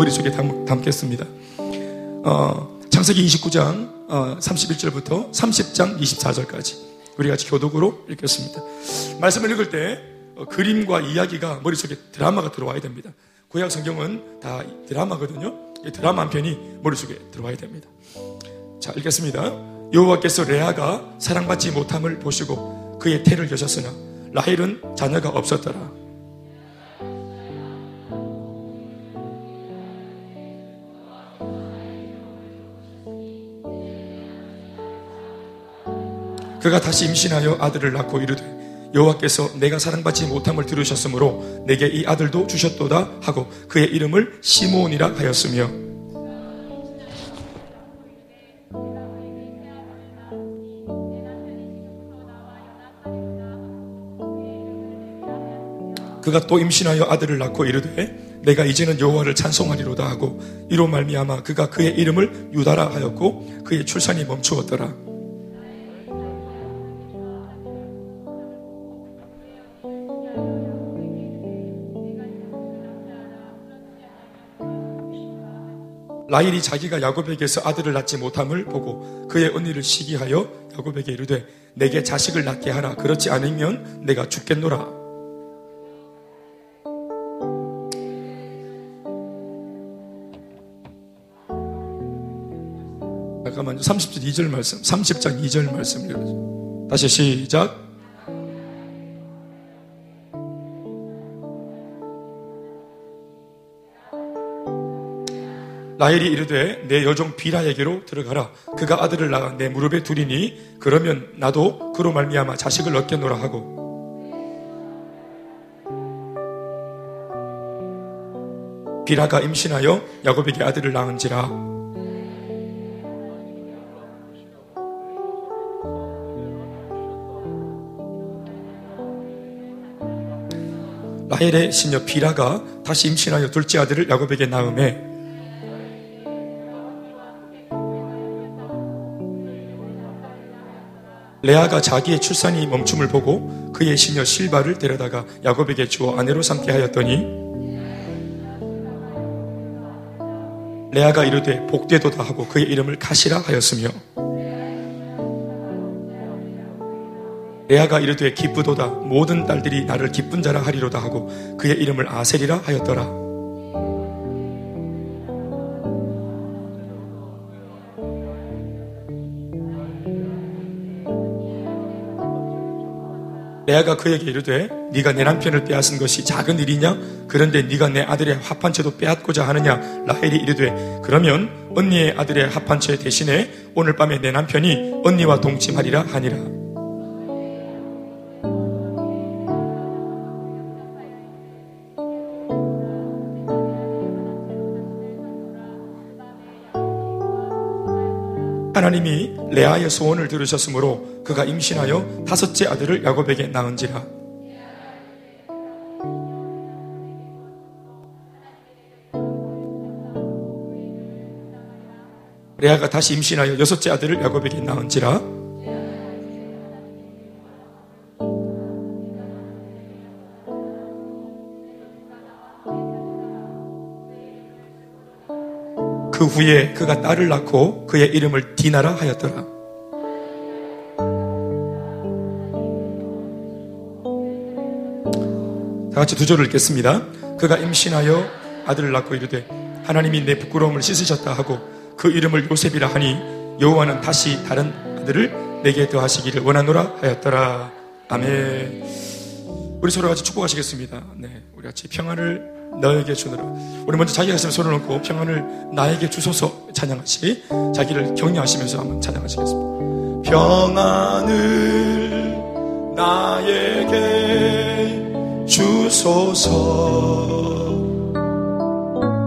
머릿속에 담, 겠습니다 어, 창세기 29장 어, 31절부터 30장 24절까지 우리 같이 교독으로 읽겠습니다. 말씀을 읽을 때 어, 그림과 이야기가 머릿속에 드라마가 들어와야 됩니다. 구약 성경은 다 드라마거든요. 드라마 한 편이 머릿속에 들어와야 됩니다. 자, 읽겠습니다. 여호와께서 레아가 사랑받지 못함을 보시고 그의 태를 여셨으나 라헬은 자녀가 없었더라. 그가 다시 임신하여 아들을 낳고 이르되 여호와께서 내가 사랑받지 못함을 들으셨으므로 내게 이 아들도 주셨도다 하고 그의 이름을 시몬이라 하였으며 그가 또 임신하여 아들을 낳고 이르되 내가 이제는 여호와를 찬송하리로다 하고 이로 말미암아 그가 그의 이름을 유다라 하였고 그의 출산이 멈추었더라. 라일이 자기가 야곱에게서 아들을 낳지 못함을 보고 그의 언니를 시기하여 야곱에게 이르되 내게 자식을 낳게 하라 그렇지 않으면 내가 죽겠노라 잠깐만요. 30절 2절 말씀, 30장 2절 말씀. 다시 시작. 라헬이 이르되 내 여종 비라에게로 들어가라. 그가 아들을 낳아 내 무릎에 두리니 그러면 나도 그로 말미암아 자식을 얻겠노라 하고 비라가 임신하여 야곱에게 아들을 낳은지라 라헬의 시녀 비라가 다시 임신하여 둘째 아들을 야곱에게 낳음에 레아가 자기의 출산이 멈춤을 보고 그의 시녀 실바를 데려다가 야곱에게 주어 아내로 삼게 하였더니 레아가 이르되 복되도다 하고 그의 이름을 가시라 하였으며 레아가 이르되 기쁘도다. 모든 딸들이 나를 기쁜 자라 하리로다 하고 그의 이름을 아셀이라 하였더라 레아가 그에게 이르되 네가 내 남편을 빼앗은 것이 작은 일이냐? 그런데 네가 내 아들의 합한채도 빼앗고자 하느냐? 라헬이 이르되 그러면 언니의 아들의 합한채 대신에 오늘 밤에 내 남편이 언니와 동침하리라 하니라. 하나님이 레아의 소원을 들으셨으므로 그가 임신하여 다섯째 아들을 야곱에게 낳은지라. 레아가 다시 임신하여 여섯째 아들을 야곱에게 낳은지라. 후에 그가 딸을 낳고 그의 이름을 디나라 하였더라. 다 같이 두 절을 읽겠습니다. 그가 임신하여 아들을 낳고 이르되 하나님이 내 부끄러움을 씻으셨다 하고 그 이름을 요셉이라 하니 여호와는 다시 다른 아들을 내게 더하시기를 원하노라 하였더라. 아멘. 우리 서로 같이 축복하시겠습니다. 네, 우리 같이 평안을 너에게 주느라. 우리 먼저 자기 가슴에 손을 얹고 평안을 나에게 주소서 찬양하시. 자기를 격려하시면서 한번 찬양하시겠습니다. 평안을 나에게 주소서.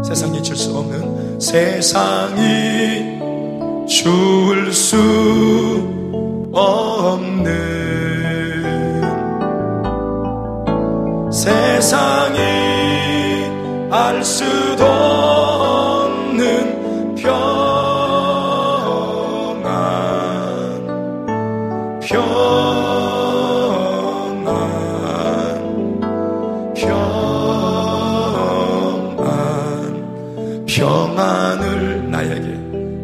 세상이 줄 수 없는 세상이 줄 수 없는 세상이 알 수도 없는 평안 평안 평안. 평안을 나에게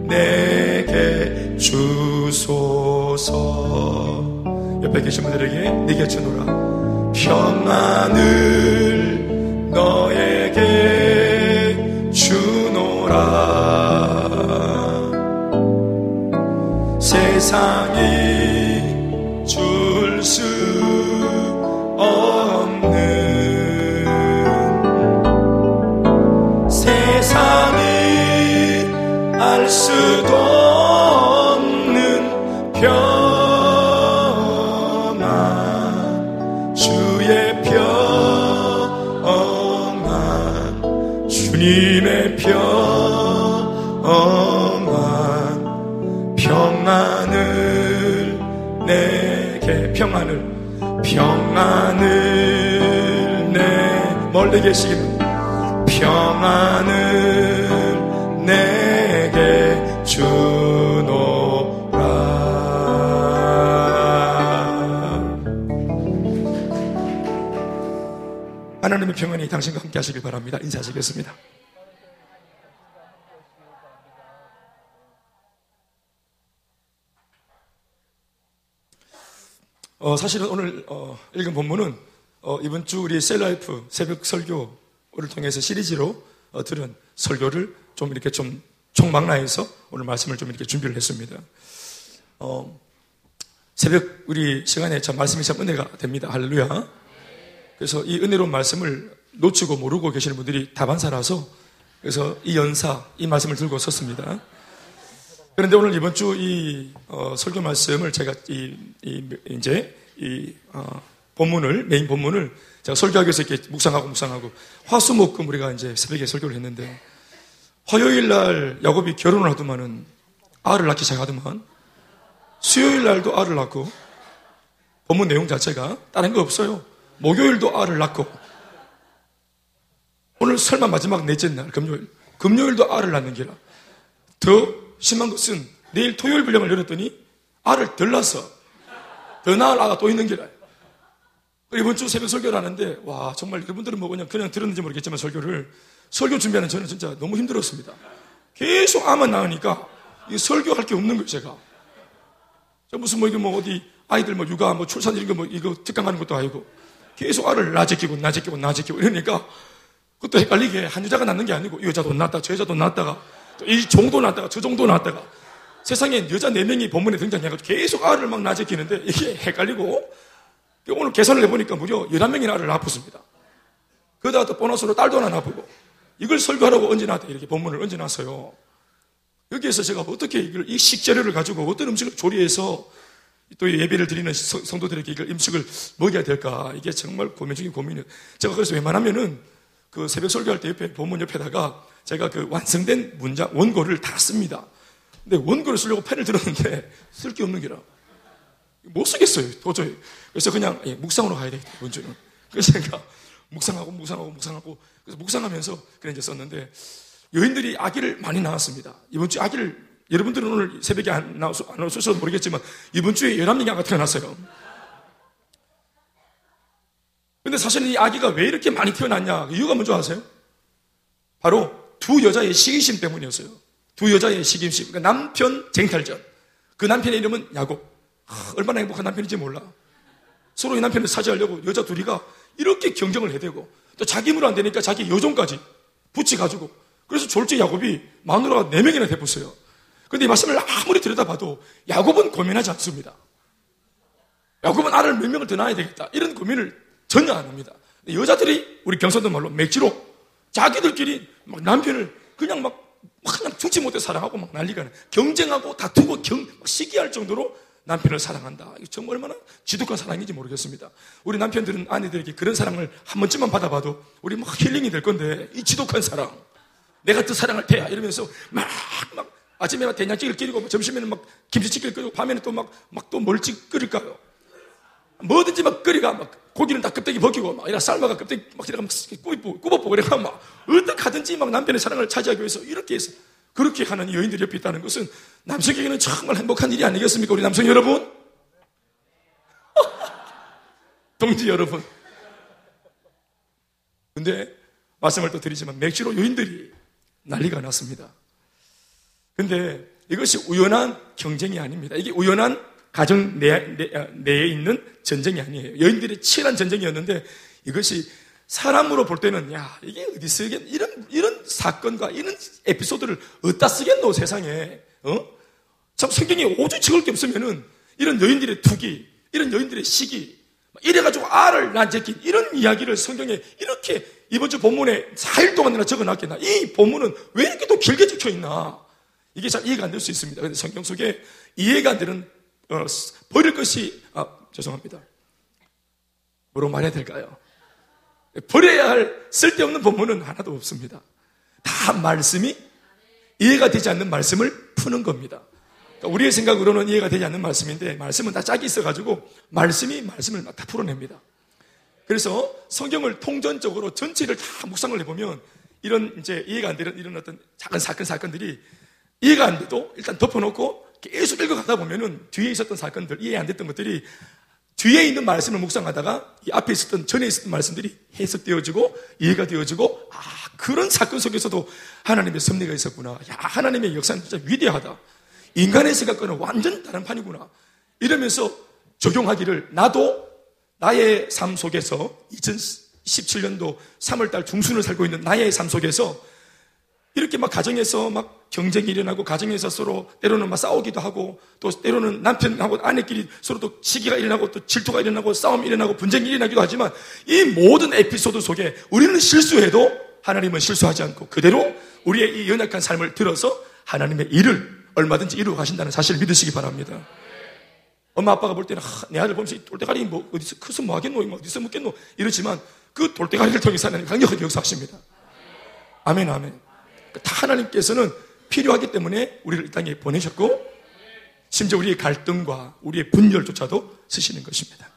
내게 주소서. 옆에 계신 분들에게 내게 주노라 평안을 세상이 내 멀리 계시는 평안을 내게 주노라 하나님의 평안이 당신과 함께 하시길 바랍니다. 인사하시겠습니다. 어, 사실은 오늘 어, 읽은 본문은 어, 이번 주 우리 셀라이프 새벽 설교를 통해서 시리즈로 어, 들은 설교를 좀 이렇게 좀 총망라해서 오늘 말씀을 좀 이렇게 준비를 했습니다. 어, 새벽 우리 시간에 참 말씀이 참 은혜가 됩니다. 할렐루야. 그래서 이 은혜로운 말씀을 놓치고 모르고 계시는 분들이 다반사라서 그래서 이 연사, 이 말씀을 들고 섰습니다. 그런데 오늘 이번 주이 어, 설교 말씀을 제가 이, 이 이제 이 어, 본문을 메인 본문을 제가 설교하기 위해서 이렇게 묵상하고 묵상하고 화수목금 우리가 이제 새벽에 설교를 했는데 화요일 날 야곱이 결혼을 하더만은 알을 낳기 시작하더만 수요일 날도 알을 낳고 본문 내용 자체가 다른 거 없어요. 목요일도 알을 낳고 오늘 설마 마지막 넷째 날 금요일 금요일도 알을 낳는 기라 더 심한 것은 내일 토요일 분량을 열었더니 알을 덜 낳아서 더 나을 아가 또 있는 게라. 이번 주 새벽 설교를 하는데 와 정말 여러분들은 뭐 그냥 그냥 들었는지 모르겠지만 설교를 설교 준비하는 저는 진짜 너무 힘들었습니다. 계속 아만 나으니까 이 설교할 게 없는 거예요 제가. 저 무슨 뭐 이거 뭐 어디 아이들 뭐 육아 뭐 출산 이런 거뭐 이거 특강 하는 것도 아니고 계속 알을 나제끼고 나제끼고 나제끼고 이러니까 그것도 헷갈리게 한 여자가 낳는 게 아니고 이 여자도 낳았다 저 여자도 낳았다가 이 정도 낳았다가 저 정도 낳았다가 세상에 여자 4명이 본문에 등장해가지고 계속 알을 막 나제끼는데 이게 헷갈리고 오늘 계산을 해보니까 무려 11명이나 알을 낳았습니다. 그러다가 또 보너스로 딸도 하나 낳고 이걸 설교하라고 얹어놨다 이렇게 본문을 얹어놨어요. 여기에서 제가 어떻게 이걸 이 식재료를 가지고 어떤 음식을 조리해서 또 예배를 드리는 성도들에게 이걸 음식을 먹여야 될까 이게 정말 고민 중인 고민이에요. 제가 그래서 웬만하면은 그 새벽 설교할 때 옆에 본문 옆에다가 제가 그 완성된 문장 원고를 다 씁니다. 근데 원고를 쓰려고 펜을 들었는데 쓸 게 없는 게라 못 쓰겠어요 도저히. 그래서 그냥 예, 묵상으로 가야 되겠다 원주는. 그래서 제가 묵상하고 묵상하고 묵상하고 그래서 묵상하면서 그래 이제 썼는데 여인들이 아기를 많이 낳았습니다. 이번 주 아기를 여러분들은 오늘 새벽에 안 나와서 안 오셔서 모르겠지만 이번 주에 11명이 아가 태어났어요. 근데 사실 이 아기가 왜 이렇게 많이 태어났냐? 그 이유가 뭔지 아세요? 바로 두 여자의 시기심 때문이었어요. 두 여자의 시기심. 그러니까 남편 쟁탈전. 그 남편의 이름은 야곱. 아, 얼마나 행복한 남편인지 몰라. 서로 이 남편을 사죄하려고 여자 둘이가 이렇게 경쟁을 해대고 또 자기 힘으로 안 되니까 자기 여종까지 붙여가지고 그래서 졸지 야곱이 마누라가 네 명이나 돼었어요 근데 이 말씀을 아무리 들여다봐도 야곱은 고민하지 않습니다. 야곱은 알을 몇 명을 더 낳아야 되겠다. 이런 고민을 전혀 안 합니다. 여자들이 우리 경선도 말로 맥지로 자기들끼리 막 남편을 그냥 막, 막 그냥 죽지 못해 사랑하고 막 난리가 나. 경쟁하고 다투고 경, 시기할 정도로 남편을 사랑한다. 이거 정말 얼마나 지독한 사랑인지 모르겠습니다. 우리 남편들은 아내들에게 그런 사랑을 한 번쯤만 받아봐도 우리 막 힐링이 될 건데 이 지독한 사랑. 내가 그 사랑을 대야 이러면서 막, 막 아침에 막 된장찌개를 끓이고 점심에는 막 김치찌개를 끓이고 밤에는 또 막, 막또 뭘지 끓일까요? 뭐든지 막 끓이가 막 고기는 다 껍데기 벗기고 막 이런 삶아가 껍데기 막 이렇게 막 꾸이고 꾸벅꾸벅 이래가 막 어떻게 하든지 막 남편의 사랑을 차지하기 위해서 이렇게 해서 그렇게 하는 여인들이 옆에 있다는 것은 남성에게는 정말 행복한 일이 아니겠습니까? 우리 남성 여러분? 동지 여러분. 근데 말씀을 또 드리지만 맥주로 여인들이 난리가 났습니다. 근데 이것이 우연한 경쟁이 아닙니다. 이게 우연한 가정 내, 내, 내에 있는 전쟁이 아니에요. 여인들의 치열한 전쟁이었는데 이것이 사람으로 볼 때는 야 이게 어디 쓰겠 이런 이런 사건과 이런 에피소드를 어디다 쓰겠노 세상에 어? 참 성경에 오죽 적을 게 없으면은 이런 여인들의 투기 이런 여인들의 시기 이래가지고 알을 낳제낀 이런 이야기를 성경에 이렇게 이번 주 본문에 4일 동안이나 적어놨겠나 이 본문은 왜 이렇게 또 길게 적혀있나 이게 잘 이해가 안 될 수 있습니다. 근데 성경 속에 이해가 안 되는 어, 버릴 것이 아 죄송합니다. 뭐로 말해야 될까요? 버려야 할 쓸데없는 본문은 하나도 없습니다. 다 말씀이 이해가 되지 않는 말씀을 푸는 겁니다. 그러니까 우리의 생각으로는 이해가 되지 않는 말씀인데 말씀은 다 짝이 있어가지고 말씀이 말씀을 다 풀어냅니다. 그래서 성경을 통전적으로 전체를 다 묵상을 해보면 이런 이제 이해가 안 되는 이런 어떤 작은 사건 사건들이 이해가 안 돼도 일단 덮어놓고 계속 읽어가다 보면은 뒤에 있었던 사건들 이해 안 됐던 것들이 뒤에 있는 말씀을 묵상하다가 이 앞에 있었던 전에 있었던 말씀들이 해석되어지고 이해가 되어지고 아 그런 사건 속에서도 하나님의 섭리가 있었구나. 야 하나님의 역사는 진짜 위대하다. 인간의 생각과는 완전 다른 판이구나. 이러면서 적용하기를 나도 나의 삶 속에서 2017년도 3월달 중순을 살고 있는 나의 삶 속에서 이렇게 막 가정에서 막 경쟁이 일어나고 가정에서 서로 때로는 막 싸우기도 하고 또 때로는 남편하고 아내끼리 서로 또 시기가 일어나고 또 질투가 일어나고 싸움이 일어나고 분쟁이 일어나기도 하지만 이 모든 에피소드 속에 우리는 실수해도 하나님은 실수하지 않고 그대로 우리의 이 연약한 삶을 들어서 하나님의 일을 얼마든지 이루어 가신다는 사실을 믿으시기 바랍니다. 엄마 아빠가 볼 때는 아, 내 아들 보면서 돌대가리 뭐 어디서 커서 뭐 하겠노 어디서 묻겠노 이러지만 그 돌대가리를 통해서 하나님 강력하게 역사하십니다. 아멘 아멘. 다 하나님께서는 필요하기 때문에 우리를 이 땅에 보내셨고 심지어 우리의 갈등과 우리의 분열조차도 쓰시는 것입니다.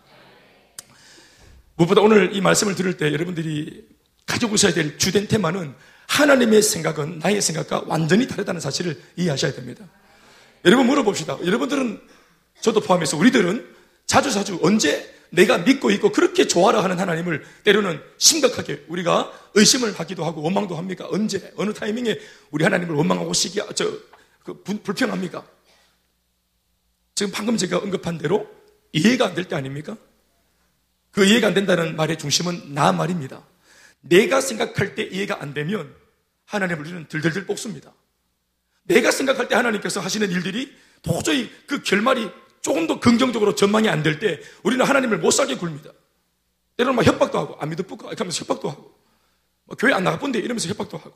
무엇보다 오늘 이 말씀을 들을 때 여러분들이 가지고 있어야 될 주된 테마는 하나님의 생각은 나의 생각과 완전히 다르다는 사실을 이해하셔야 됩니다. 여러분 물어봅시다. 여러분들은 저도 포함해서 우리들은 자주자주 언제 내가 믿고 있고 그렇게 좋아라 하는 하나님을 때로는 심각하게 우리가 의심을 하기도 하고 원망도 합니까? 언제 어느 타이밍에 우리 하나님을 원망하고 시기 저그 불평합니까? 지금 방금 제가 언급한 대로 이해가 안 될 때 아닙니까? 그 이해가 안 된다는 말의 중심은 나 말입니다. 내가 생각할 때 이해가 안 되면 하나님을 우리는 들들들 뽑습니다. 내가 생각할 때 하나님께서 하시는 일들이 도저히 그 결말이 조금 더 긍정적으로 전망이 안 될 때 우리는 하나님을 못 살게 굴립니다. 때로는 막 협박도 하고 안 믿어 뿌까 하면서 협박도 하고 뭐 교회 안 나가본데 이러면서 협박도 하고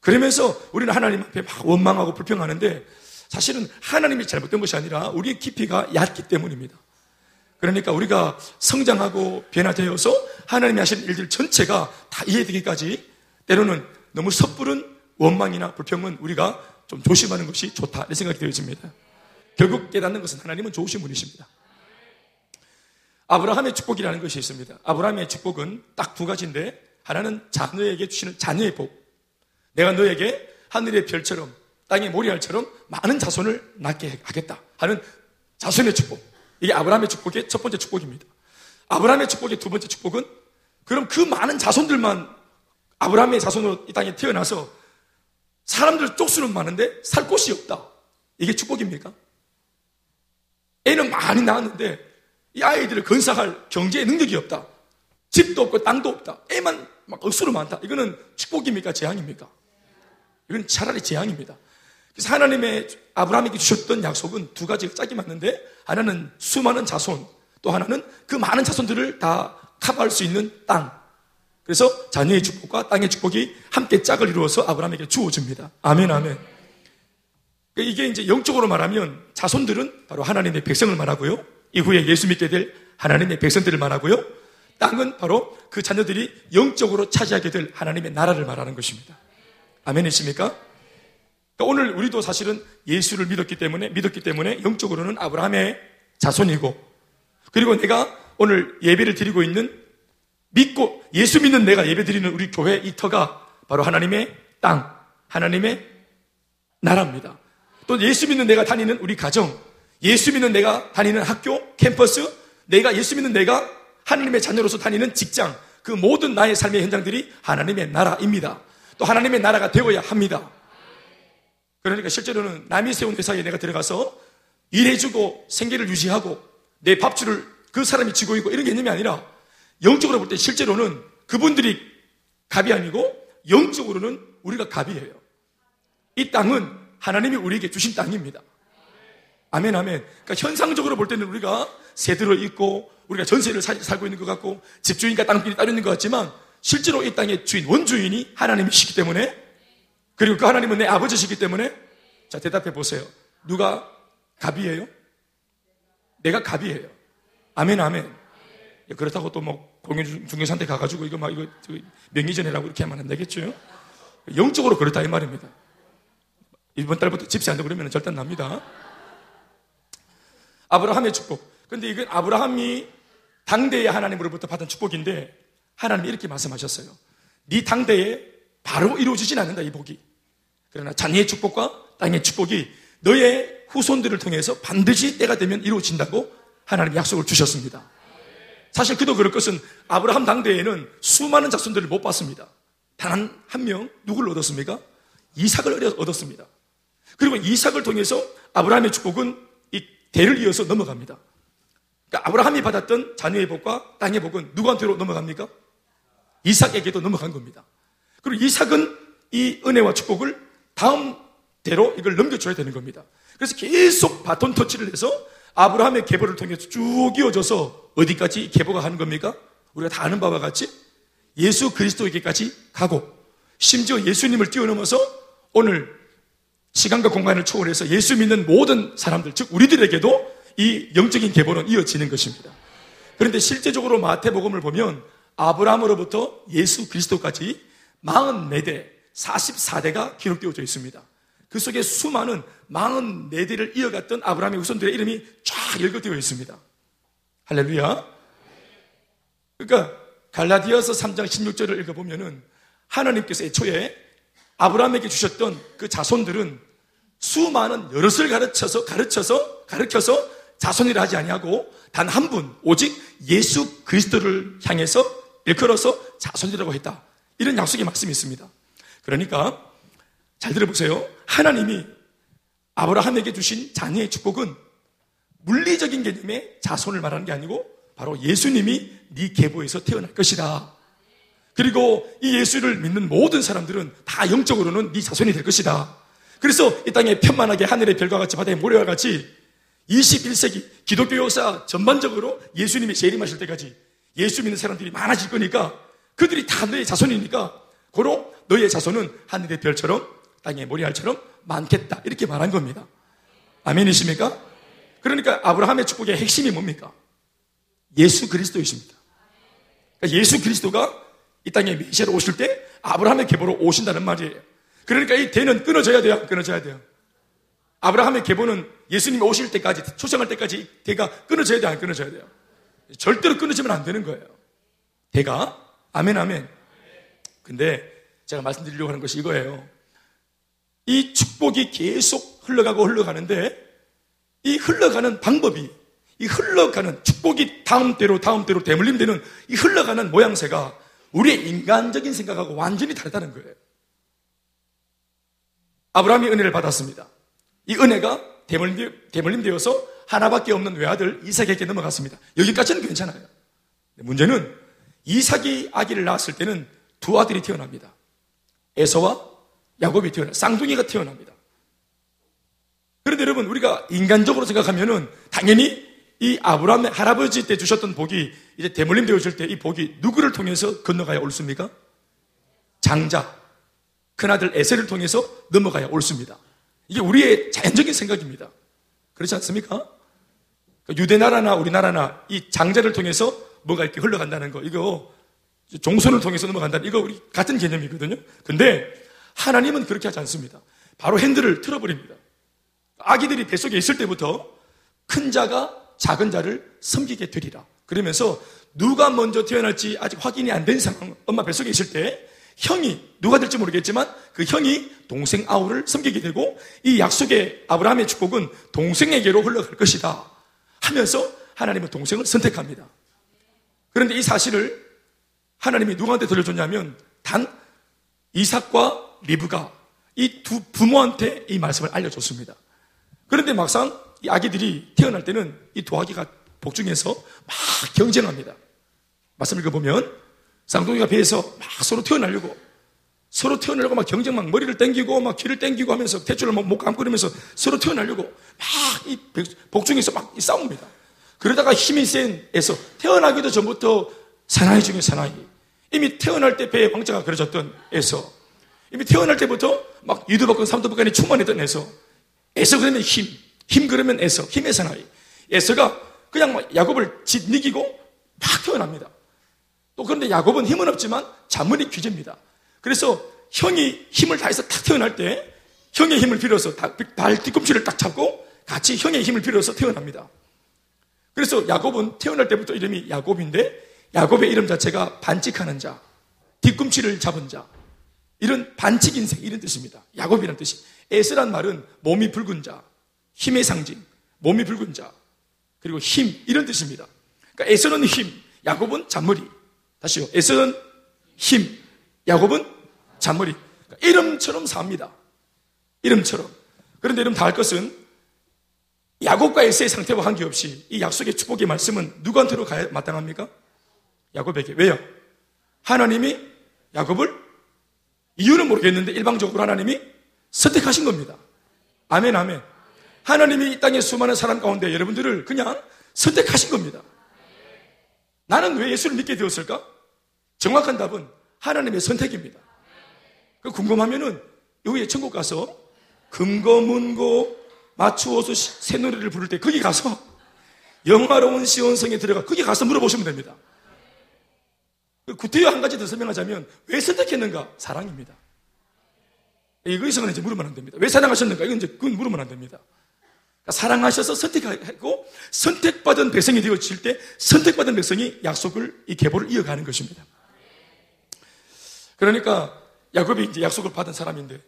그러면서 우리는 하나님 앞에 막 원망하고 불평하는데 사실은 하나님이 잘못된 것이 아니라 우리의 깊이가 얕기 때문입니다. 그러니까 우리가 성장하고 변화되어서 하나님이 하신 일들 전체가 다 이해되기까지 때로는 너무 섣부른 원망이나 불평은 우리가 좀 조심하는 것이 좋다 이런 생각이 되어집니다. 결국 깨닫는 것은 하나님은 좋으신 분이십니다. 아브라함의 축복이라는 것이 있습니다. 아브라함의 축복은 딱 두 가지인데 하나는 자녀에게 주시는 자녀의 복. 내가 너에게 하늘의 별처럼 땅의 모리알처럼 많은 자손을 낳게 하겠다 하는 자손의 축복. 이게 아브라함의 축복의 첫 번째 축복입니다. 아브라함의 축복의 두 번째 축복은 그럼 그 많은 자손들만 아브라함의 자손으로 이 땅에 태어나서 사람들 쪽수는 많은데 살 곳이 없다. 이게 축복입니까? 애는 많이 낳았는데 이 아이들을 건사할 경제의 능력이 없다. 집도 없고 땅도 없다. 애만 막 억수로 많다. 이거는 축복입니까? 재앙입니까? 이건 차라리 재앙입니다. 그래서 하나님의 아브라함에게 주셨던 약속은 두 가지가 짝이 맞는데 하나는 수많은 자손, 또 하나는 그 많은 자손들을 다 커버할 수 있는 땅. 그래서 자녀의 축복과 땅의 축복이 함께 짝을 이루어서 아브라함에게 주어집니다. 아멘, 아멘. 그러니까 이게 이제 영적으로 말하면 자손들은 바로 하나님의 백성을 말하고요. 이후에 예수 믿게 될 하나님의 백성들을 말하고요. 땅은 바로 그 자녀들이 영적으로 차지하게 될 하나님의 나라를 말하는 것입니다. 아멘이십니까? 그러니까 오늘 우리도 사실은 예수를 믿었기 때문에 믿었기 때문에 영적으로는 아브라함의 자손이고 그리고 내가 오늘 예배를 드리고 있는 믿고 예수 믿는 내가 예배 드리는 우리 교회 이 터가 바로 하나님의 땅, 하나님의 나라입니다. 또 예수 믿는 내가 다니는 우리 가정, 예수 믿는 내가 다니는 학교, 캠퍼스, 내가 예수 믿는 내가 하나님의 자녀로서 다니는 직장, 그 모든 나의 삶의 현장들이 하나님의 나라입니다. 또 하나님의 나라가 되어야 합니다. 그러니까 실제로는 남이 세운 회사에 내가 들어가서 일해주고 생계를 유지하고 내 밥줄을 그 사람이 쥐고 있고 이런 개념이 아니라 영적으로 볼 때 실제로는 그분들이 갑이 아니고 영적으로는 우리가 갑이에요. 이 땅은 하나님이 우리에게 주신 땅입니다. 아멘, 아멘. 그러니까 현상적으로 볼 때는 우리가 세들어 있고 우리가 전세를 살, 살고 있는 것 같고 집주인과 땅길이 따로 있는 것 같지만 실제로 이 땅의 주인, 원주인이 하나님이시기 때문에 그리고 그 하나님은 내 아버지시기 때문에 자, 대답해 보세요. 누가 갑이에요? 내가 갑이에요. 아멘, 아멘. 그렇다고 또 뭐 공연 중개사한테 가가지고 이거 막 이거 명의전이라고 이렇게 하면 안 되겠죠? 영적으로 그렇다 이 말입니다. 이번 달부터 집세 안 되고 그러면 절단 납니다. 아브라함의 축복. 근데 이건 아브라함이 당대의 하나님으로부터 받은 축복인데 하나님이 이렇게 말씀하셨어요. 네 당대에 바로 이루어지진 않는다 이 복이. 그러나 자녀의 축복과 땅의 축복이 너의 후손들을 통해서 반드시 때가 되면 이루어진다고 하나님 약속을 주셨습니다. 사실 그도 그럴 것은 아브라함 당대에는 수많은 자손들을 못 봤습니다. 단한명 누구를 얻었습니까? 이삭을 얻었습니다. 그리고 이삭을 통해서 아브라함의 축복은 이 대를 이어서 넘어갑니다. 그러니까 아브라함이 받았던 자녀의 복과 땅의 복은 누구한테로 넘어갑니까? 이삭에게도 넘어간 겁니다. 그리고 이삭은 이 은혜와 축복을 다음 대로 이걸 넘겨줘야 되는 겁니다. 그래서 계속 바톤 터치를 해서 아브라함의 계보를 통해서 쭉 이어져서 어디까지 계보가 가는 겁니까? 우리가 다 아는 바와 같이 예수 그리스도에게까지 가고 심지어 예수님을 뛰어넘어서 오늘 시간과 공간을 초월해서 예수 믿는 모든 사람들, 즉 우리들에게도 이 영적인 계보는 이어지는 것입니다. 그런데 실제적으로 마태복음을 보면 아브라함으로부터 예수 그리스도까지 44대, 44대가 기록되어져 있습니다. 그 속에 수많은 44대를 이어갔던 아브라함의 후손들의 이름이 쫙 열거되어 있습니다. 할렐루야. 그러니까 갈라디아서 3장 16절을 읽어보면은 하나님께서 애초에 아브라함에게 주셨던 그 자손들은 수많은 여럿을 가르쳐서 가르쳐서 가르쳐서 자손이라 하지 아니하고 단 한 분 오직 예수 그리스도를 향해서 일컬어서 자손이라고 했다. 이런 약속의 말씀이 있습니다. 그러니까 잘 들어보세요. 하나님이 아브라함에게 주신 자녀의 축복은 물리적인 개념의 자손을 말하는 게 아니고 바로 예수님이 네 계보에서 태어날 것이다. 그리고 이 예수를 믿는 모든 사람들은 다 영적으로는 네 자손이 될 것이다. 그래서 이 땅에 편만하게 하늘의 별과 같이 바다의 모래와 같이 21세기 기독교 역사 전반적으로 예수님이 재림하실 때까지 예수 믿는 사람들이 많아질 거니까 그들이 다 너의 자손이니까 고로 너의 자손은 하늘의 별처럼 땅의 모래알처럼 많겠다 이렇게 말한 겁니다. 아멘이십니까? 그러니까 아브라함의 축복의 핵심이 뭡니까? 예수 그리스도이십니다. 그러니까 예수 그리스도가 이 땅에 메시아로 오실 때 아브라함의 계보로 오신다는 말이에요. 그러니까 이 대는 끊어져야 돼요. 끊어져야 돼요. 아브라함의 계보는 예수님이 오실 때까지, 초청할 때까지 대가 끊어져야 돼요. 안 끊어져야 돼요. 절대로 끊어지면 안 되는 거예요. 대가, 아멘, 아멘. 근데 제가 말씀드리려고 하는 것이 이거예요. 이 축복이 계속 흘러가고 흘러가는데 이 흘러가는 방법이 이 흘러가는 축복이 다음 대로 다음 대로 대물림되는 이 흘러가는 모양새가 우리의 인간적인 생각하고 완전히 다르다는 거예요. 아브라함이 은혜를 받았습니다. 이 은혜가 대물림, 대물림 되어서 하나밖에 없는 외아들 이삭에게 넘어갔습니다. 여기까지는 괜찮아요. 문제는 이삭이 아기를 낳았을 때는 두 아들이 태어납니다. 에서와 야곱이 태어나 쌍둥이가 태어납니다. 그런데 여러분 우리가 인간적으로 생각하면은 당연히 이 아브라함의 할아버지 때 주셨던 복이 이제 대물림 되어질 때 이 복이 누구를 통해서 건너가야 옳습니까? 장자, 큰아들 에셀을 통해서 넘어가야 옳습니다. 이게 우리의 자연적인 생각입니다. 그렇지 않습니까? 그러니까 유대나라나 우리나라나 이 장자를 통해서 뭐가 이렇게 흘러간다는 거, 이거 종손을 통해서 넘어간다는 이거 우리 같은 개념이거든요. 근데 하나님은 그렇게 하지 않습니다. 바로 핸들을 틀어버립니다. 아기들이 뱃속에 있을 때부터 큰 자가 작은 자를 섬기게 되리라. 그러면서 누가 먼저 태어날지 아직 확인이 안 된 상황, 엄마 뱃속에 있을 때 형이 누가 될지 모르겠지만 그 형이 동생 아우를 섬기게 되고 이 약속의 아브라함의 축복은 동생에게로 흘러갈 것이다 하면서 하나님은 동생을 선택합니다. 그런데 이 사실을 하나님이 누구한테 들려줬냐면 단 이삭과 리브가 이 두 부모한테 이 말씀을 알려줬습니다. 그런데 막상 이 아기들이 태어날 때는 이 두 아기가 복중에서 막 경쟁합니다. 말씀 읽어보면 쌍둥이가 배에서 막 서로 태어나려고 서로 태어나려고 막 경쟁 막 머리를 땡기고 막 귀를 땡기고 하면서 대출을 못 감고 그러면서 서로 태어나려고 막 이 복중에서 막 싸웁니다. 그러다가 힘이 센 에서 태어나기도 전부터 사나이 중에 사나이 이미 태어날 때 배에 왕자가 그려졌던 에서 이미 태어날 때부터 막 유두박근 삼두박근이 충만했던 에서 에서 그러면 힘, 힘 그러면 에서 힘의 사나이 에서가 그냥 막 야곱을 짓이기고 막 태어납니다. 또 그런데 야곱은 힘은 없지만 자문이 귀재입니다. 그래서 형이 힘을 다해서 탁 태어날 때 형의 힘을 빌어서 발 뒤꿈치를 딱 잡고 같이 형의 힘을 빌어서 태어납니다. 그래서 야곱은 태어날 때부터 이름이 야곱인데 야곱의 이름 자체가 반칙하는 자, 뒤꿈치를 잡은 자, 이런 반칙 인생 이런 뜻입니다. 야곱이라는 뜻이. 에스란 말은 몸이 붉은 자, 힘의 상징, 몸이 붉은 자, 그리고 힘 이런 뜻입니다. 그러니까 에스는 힘, 야곱은 잔머리. 다시요. 에스는 힘, 야곱은 잔머리. 그러니까 이름처럼 삽니다. 이름처럼. 그런데 이름 다 할 것은 야곱과 에서의 상태와 관계없이 이 약속의 축복의 말씀은 누구한테로 가야 마땅합니까? 야곱에게. 왜요? 하나님이 야곱을 이유는 모르겠는데 일방적으로 하나님이 선택하신 겁니다. 아멘, 아멘. 하나님이 이 땅의 수많은 사람 가운데 여러분들을 그냥 선택하신 겁니다. 나는 왜 예수를 믿게 되었을까? 정확한 답은 하나님의 선택입니다. 그 궁금하면은 여기에 천국 가서 금고 문고 맞추어서 새 노래를 부를 때 거기 가서 영화로운 시온성에 들어가 거기 가서 물어보시면 됩니다. 그 구태여 한 가지 더 설명하자면 왜 선택했는가? 사랑입니다. 이거 이상은 이제 물으면 안 됩니다. 왜 사랑하셨는가? 이건 이제 그건 물으면 안 됩니다. 그러니까 사랑하셔서 선택하고 선택받은 백성이 되어질 때 선택받은 백성이 약속을 이 계보를 이어가는 것입니다. 그러니까 야곱이 이제 약속을 받은 사람인데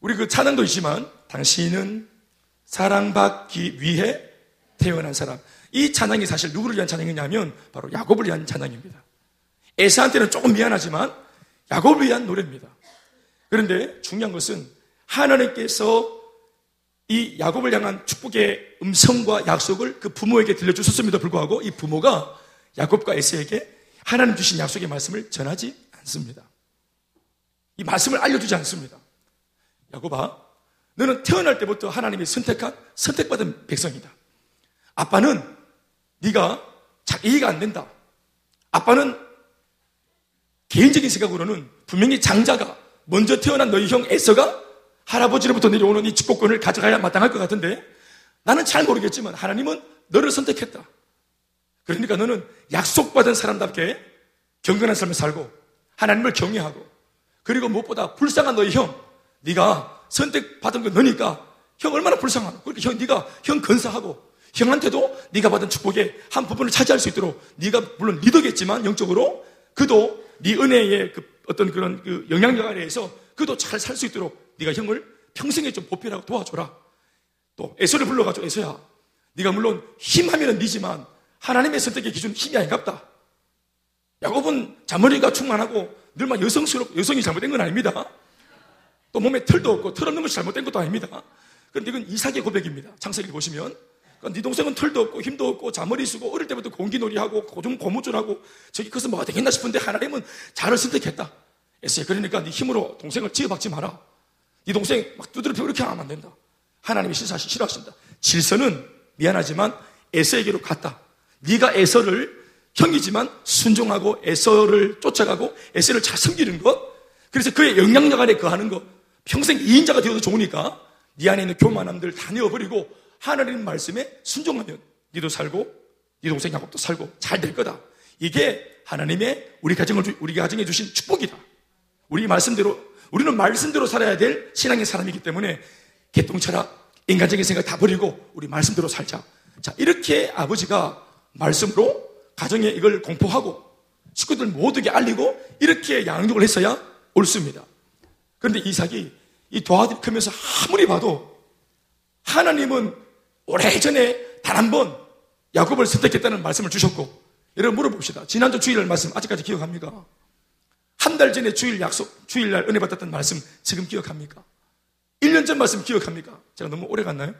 우리 그 찬양도 있지만 당신은 사랑받기 위해 태어난 사람. 이 찬양이 사실 누구를 위한 찬양이냐면 바로 야곱을 위한 찬양입니다. 에사한테는 조금 미안하지만 야곱을 위한 노래입니다. 그런데 중요한 것은 하나님께서 이 야곱을 향한 축복의 음성과 약속을 그 부모에게 들려주셨음에도 불구하고 이 부모가 야곱과 에서에게 하나님 주신 약속의 말씀을 전하지 않습니다. 이 말씀을 알려주지 않습니다. 야곱아, 너는 태어날 때부터 하나님이 선택한 선택받은 백성이다. 아빠는 네가 이해가 안 된다. 아빠는 개인적인 생각으로는 분명히 장자가 먼저 태어난 너희 형 에서가 할아버지로부터 내려오는 이 축복권을 가져가야 마땅할 것 같은데 나는 잘 모르겠지만 하나님은 너를 선택했다. 그러니까 너는 약속받은 사람답게 경건한 삶을 살고 하나님을 경외하고 그리고 무엇보다 불쌍한 너희 형 네가 선택받은 건 너니까 형 얼마나 불쌍하고 그러니까 형 네가 형 건사하고 형한테도 네가 받은 축복의 한 부분을 차지할 수 있도록 네가 물론 리더겠지만 영적으로 그도 네 은혜의 그 어떤 그런 그 영향력 아래에서 그도 잘 살 수 있도록 네가 형을 평생에 좀 보필하고 도와줘라. 또 에서를 불러가지고 에서야 네가 물론 힘하면은 니지만 하나님의 선택의 기준 힘이 아닌갑다. 야곱은 자머리가 충만하고 늘만 여성스럽고 여성이 잘못된 건 아닙니다. 또 몸에 털도 없고 털 없는 것이 잘못된 것도 아닙니다. 그런데 이건 이삭의 고백입니다. 창세기 보시면. 그러니까 네 동생은 털도 없고 힘도 없고 자머리 쓰고 어릴 때부터 공기놀이하고 고좀 고무줄하고 저기 커서 뭐가 되겠나 싶은데 하나님은 자를 선택했다. 에세 그러니까 네 힘으로 동생을 지어박지 마라. 네 동생 막 두드려 이렇게 하면 안 된다. 하나님이 싫어하시, 싫어하신다. 질서는 미안하지만 에서에게로 갔다. 네가 에서를 형이지만 순종하고 에서를 쫓아가고 에서를 잘 섬기는 것 그래서 그의 영향력 안에 거하는 것 평생 2인자가 되어도 좋으니까 네 안에 있는 교만함들 다 내어버리고 하나님 말씀에 순종하면 네도 살고 네 동생 야곱도 살고 잘 될 거다. 이게 하나님의 우리 가정을 우리 가정에 주신 축복이다. 우리 말씀대로 우리는 말씀대로 살아야 될 신앙의 사람이기 때문에 개똥철학, 인간적인 생각 다 버리고 우리 말씀대로 살자. 자 이렇게 아버지가 말씀으로 가정에 이걸 공포하고 식구들 모두에게 알리고 이렇게 양육을 했어야 옳습니다. 그런데 이삭이 이 도화들이 크면서 아무리 봐도 하나님은 오래전에 단 한 번 야곱을 선택했다는 말씀을 주셨고 여러분 물어봅시다. 지난주 주일 말씀 아직까지 기억합니까? 한 달 전에 주일 약속, 주일날 은혜 받았던 말씀 지금 기억합니까? 1년 전 말씀 기억합니까? 제가 너무 오래 갔나요?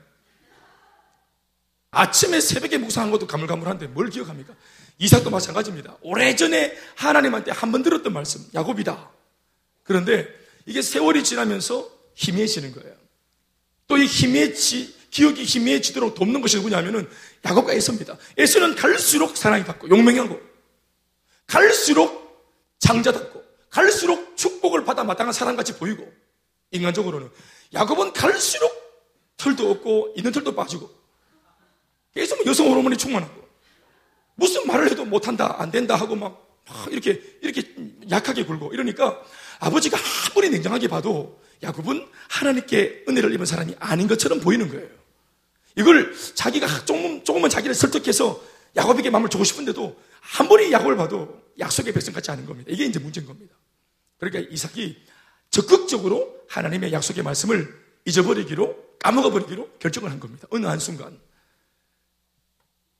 아침에 새벽에 묵상한 것도 가물가물한데 뭘 기억합니까? 이삭도 마찬가지입니다. 오래전에 하나님한테 한 번 들었던 말씀, 야곱이다. 그런데 이게 세월이 지나면서 희미해지는 거예요. 또 이 희미해지, 기억이 희미해지도록 돕는 것이 누구냐면은 야곱과 에서입니다. 에서는 갈수록 사랑이 받고 용맹하고 갈수록 장자답고 갈수록 축복을 받아 마땅한 사람같이 보이고 인간적으로는 야곱은 갈수록 털도 없고 있는 털도 빠지고 계속 여성 호르몬이 충만하고 무슨 말을 해도 못한다 안 된다 하고 막 이렇게 이렇게 약하게 굴고 이러니까 아버지가 아무리 냉정하게 봐도 야곱은 하나님께 은혜를 입은 사람이 아닌 것처럼 보이는 거예요. 이걸 자기가 조금, 조금은 자기를 설득해서 야곱에게 마음을 주고 싶은데도 한 번이 야곱을 봐도 약속의 백성 같지 않은 겁니다. 이게 이제 문제인 겁니다. 그러니까 이삭이 적극적으로 하나님의 약속의 말씀을 잊어버리기로, 까먹어버리기로 결정을 한 겁니다. 어느 한순간.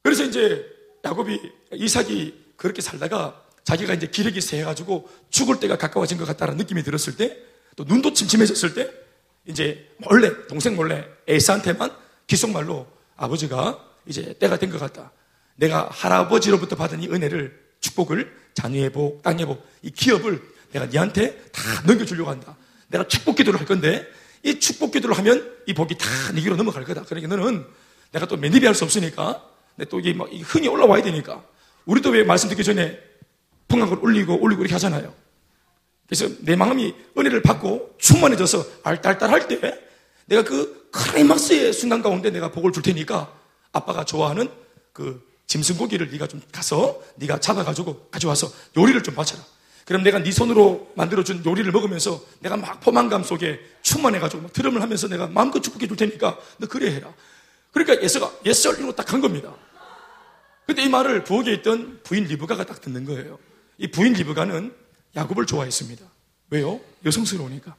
그래서 이제 야곱이, 이삭이 그렇게 살다가 자기가 이제 기력이 세해가지고 죽을 때가 가까워진 것 같다는 느낌이 들었을 때, 또 눈도 침침해졌을 때, 이제 몰래, 동생 몰래 에이스한테만 기속말로 아버지가 이제 때가 된 것 같다. 내가 할아버지로부터 받은 이 은혜를, 축복을, 자녀의 복, 땅의 복, 이 기업을 내가 네한테 다 넘겨주려고 한다. 내가 축복 기도를 할 건데, 이 축복 기도를 하면 이 복이 다 네게로 넘어갈 거다. 그러니까 너는 내가 또 매니비 할 수 없으니까, 또 이게 막 흥이 올라와야 되니까, 우리도 왜 말씀 듣기 전에 풍악을 올리고 올리고 이렇게 하잖아요. 그래서 내 마음이 은혜를 받고 충만해져서 알딸딸할 때 내가 그 크라이막스의 순간 가운데 내가 복을 줄 테니까 아빠가 좋아하는 그 짐승고기를 네가 좀 가서 네가 잡아가지고 가져와서 요리를 좀 바쳐라. 그럼 내가 네 손으로 만들어준 요리를 먹으면서 내가 막 포만감 속에 충만해가지고 막 트럼을 하면서 내가 마음껏 축복해 줄 테니까 너 그래 해라. 그러니까 예서가 이러고 딱한 겁니다. 근데 이 말을 부엌에 있던 부인 리브가가 딱 듣는 거예요. 이 부인 리브가는 야곱을 좋아했습니다. 왜요? 여성스러우니까.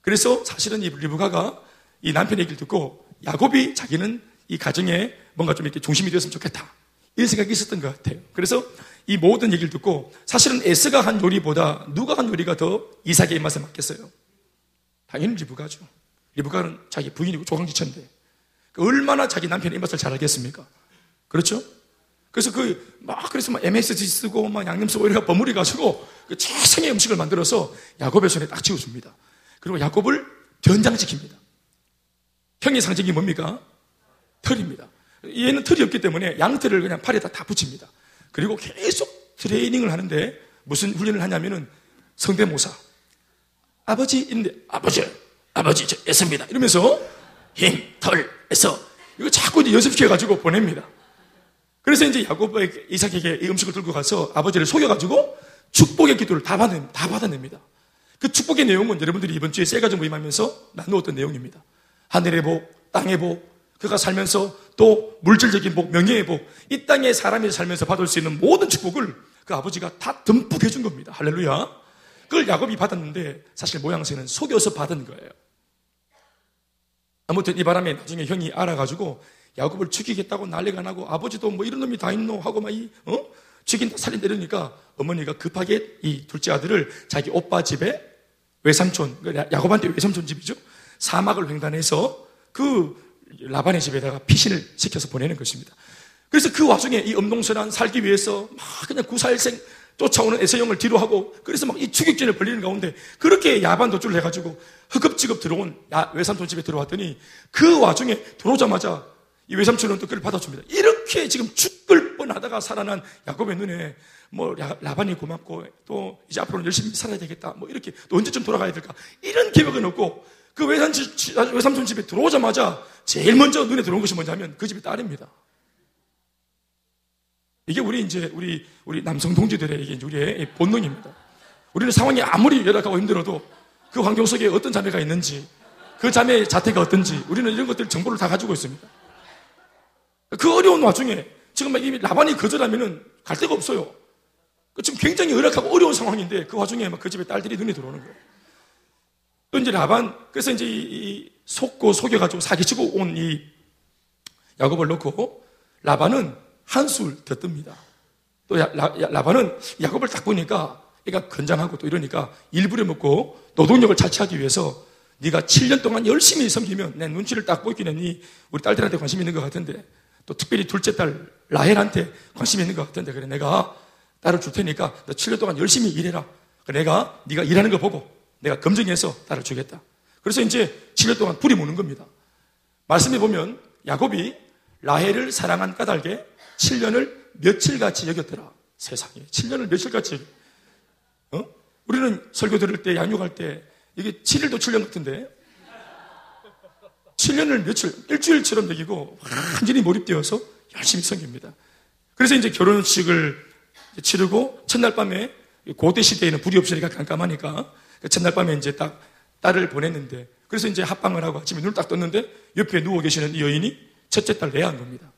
그래서 사실은 이 리브가가 이 남편 얘기를 듣고 야곱이 자기는 이 가정에 뭔가 좀 이렇게 중심이 되었으면 좋겠다. 이런 생각이 있었던 것 같아요. 그래서 이 모든 얘기를 듣고 사실은 에스가 한 요리보다 누가 한 요리가 더 이삭의 입맛에 맞겠어요? 당연히 리브가죠. 리브가는 자기 부인이고 조강지천인데 얼마나 자기 남편의 입맛을 잘 알겠습니까? 그렇죠? 그래서 그, 막, 그래서 막 MSG 쓰고, 막 양념 쓰고 이렇게 버무리 가지고, 그 최상의 음식을 만들어서 야곱의 손에 딱 지어줍니다. 그리고 야곱을 변장시킵니다. 형의 상징이 뭡니까? 털입니다. 얘는 털이 없기 때문에 양털을 그냥 팔에다 다 붙입니다. 그리고 계속 트레이닝을 하는데 무슨 훈련을 하냐면은 성대모사. 아버지 있는데, 아버지, 아버지, 저 애습니다. 이러면서 힘, 털, 애서. 이거 자꾸 이제 연습시켜가지고 보냅니다. 그래서 이제 야곱의 이삭에게 이 음식을 들고 가서 아버지를 속여가지고 축복의 기도를 다 받는, 다 받아냅니다. 그 축복의 내용은 여러분들이 이번 주에 셀가정 모임하면서 나누었던 내용입니다. 하늘의 복, 땅의 복, 그가 살면서 또 물질적인 복, 명예의 복, 이 땅에 사람이 살면서 받을 수 있는 모든 축복을 그 아버지가 다 듬뿍 해준 겁니다. 할렐루야. 그걸 야곱이 받았는데 사실 모양새는 속여서 받은 거예요. 아무튼 이 바람에 나중에 형이 알아가지고 야곱을 죽이겠다고 난리가 나고 아버지도 뭐 이런 놈이 다 있노 하고 막 이, 어? 죽인다 살인다 이러니까 어머니가 급하게 이 둘째 아들을 자기 오빠 집에 외삼촌, 그 야곱한테 외삼촌 집이죠. 사막을 횡단해서 그 라반의 집에다가 피신을 시켜서 보내는 것입니다. 그래서 그 와중에 이 엄동선한 살기 위해서 막 그냥 구사일생 쫓아오는 에서형을 뒤로 하고 그래서 막 이 추격전을 벌리는 가운데 그렇게 야반 도주를 해가지고 허겁지겁 들어온 외삼촌 집에 들어왔더니 그 와중에 들어오자마자 이 외삼촌은 또 그를 받아줍니다. 이렇게 지금 죽을 뻔하다가 살아난 야곱의 눈에 뭐 라반이 고맙고 또 이제 앞으로는 열심히 살아야 되겠다. 뭐 이렇게 또 언제쯤 돌아가야 될까. 이런 계획은 없고 그 외삼촌, 외삼촌 집에 들어오자마자 제일 먼저 눈에 들어온 것이 뭐냐면 그 집의 딸입니다. 이게 우리 이제 우리 우리 남성 동지들의 이게 우리의 본능입니다. 우리는 상황이 아무리 열악하고 힘들어도 그 환경 속에 어떤 자매가 있는지 그 자매의 자태가 어떤지 우리는 이런 것들 정보를 다 가지고 있습니다. 그 어려운 와중에 지금 이미 라반이 거절하면은 갈 데가 없어요. 그 지금 굉장히 열악하고 어려운 상황인데 그 와중에 막 그 집에 딸들이 눈에 들어오는 거예요. 또 이제 라반, 그래서 이제 이 속고 속여가지고 사기치고 온 이 야곱을 놓고 라반은 한술 더 뜹니다. 또 야, 라, 반은 야곱을 딱 보니까 애가 건장하고 또 이러니까 일부러 먹고 노동력을 자취하기 위해서 네가 7년 동안 열심히 섬기면 내 눈치를 딱 보이긴 했니 우리 딸들한테 관심 있는 것 같은데 또 특별히 둘째 딸 라헬한테 관심 있는 것 같은데 그래 내가 딸을 줄 테니까 너 7년 동안 열심히 일해라 내가 네가 일하는 거 보고 내가 검증해서 딸을 주겠다 그래서 이제 7년 동안 불이 무는 겁니다 말씀해 보면 야곱이 라헬을 사랑한 까닭에 7년을 며칠같이 여겼더라 세상에 7년을 며칠같이 어? 우리는 설교 들을 때 양육할 때 이게 7일도 7년 같은데 7년을 며칠, 일주일처럼 여기고 완전히 몰입되어서 열심히 섬깁니다. 그래서 이제 결혼식을 치르고 첫날 밤에 고대 시대에는 불이 없으니까 깜깜하니까 그 첫날 밤에 이제 딱 딸을 보냈는데 그래서 이제 합방을 하고 아침에 눈을 딱 떴는데 옆에 누워 계시는 이 여인이 첫째 딸 레아인 겁니다.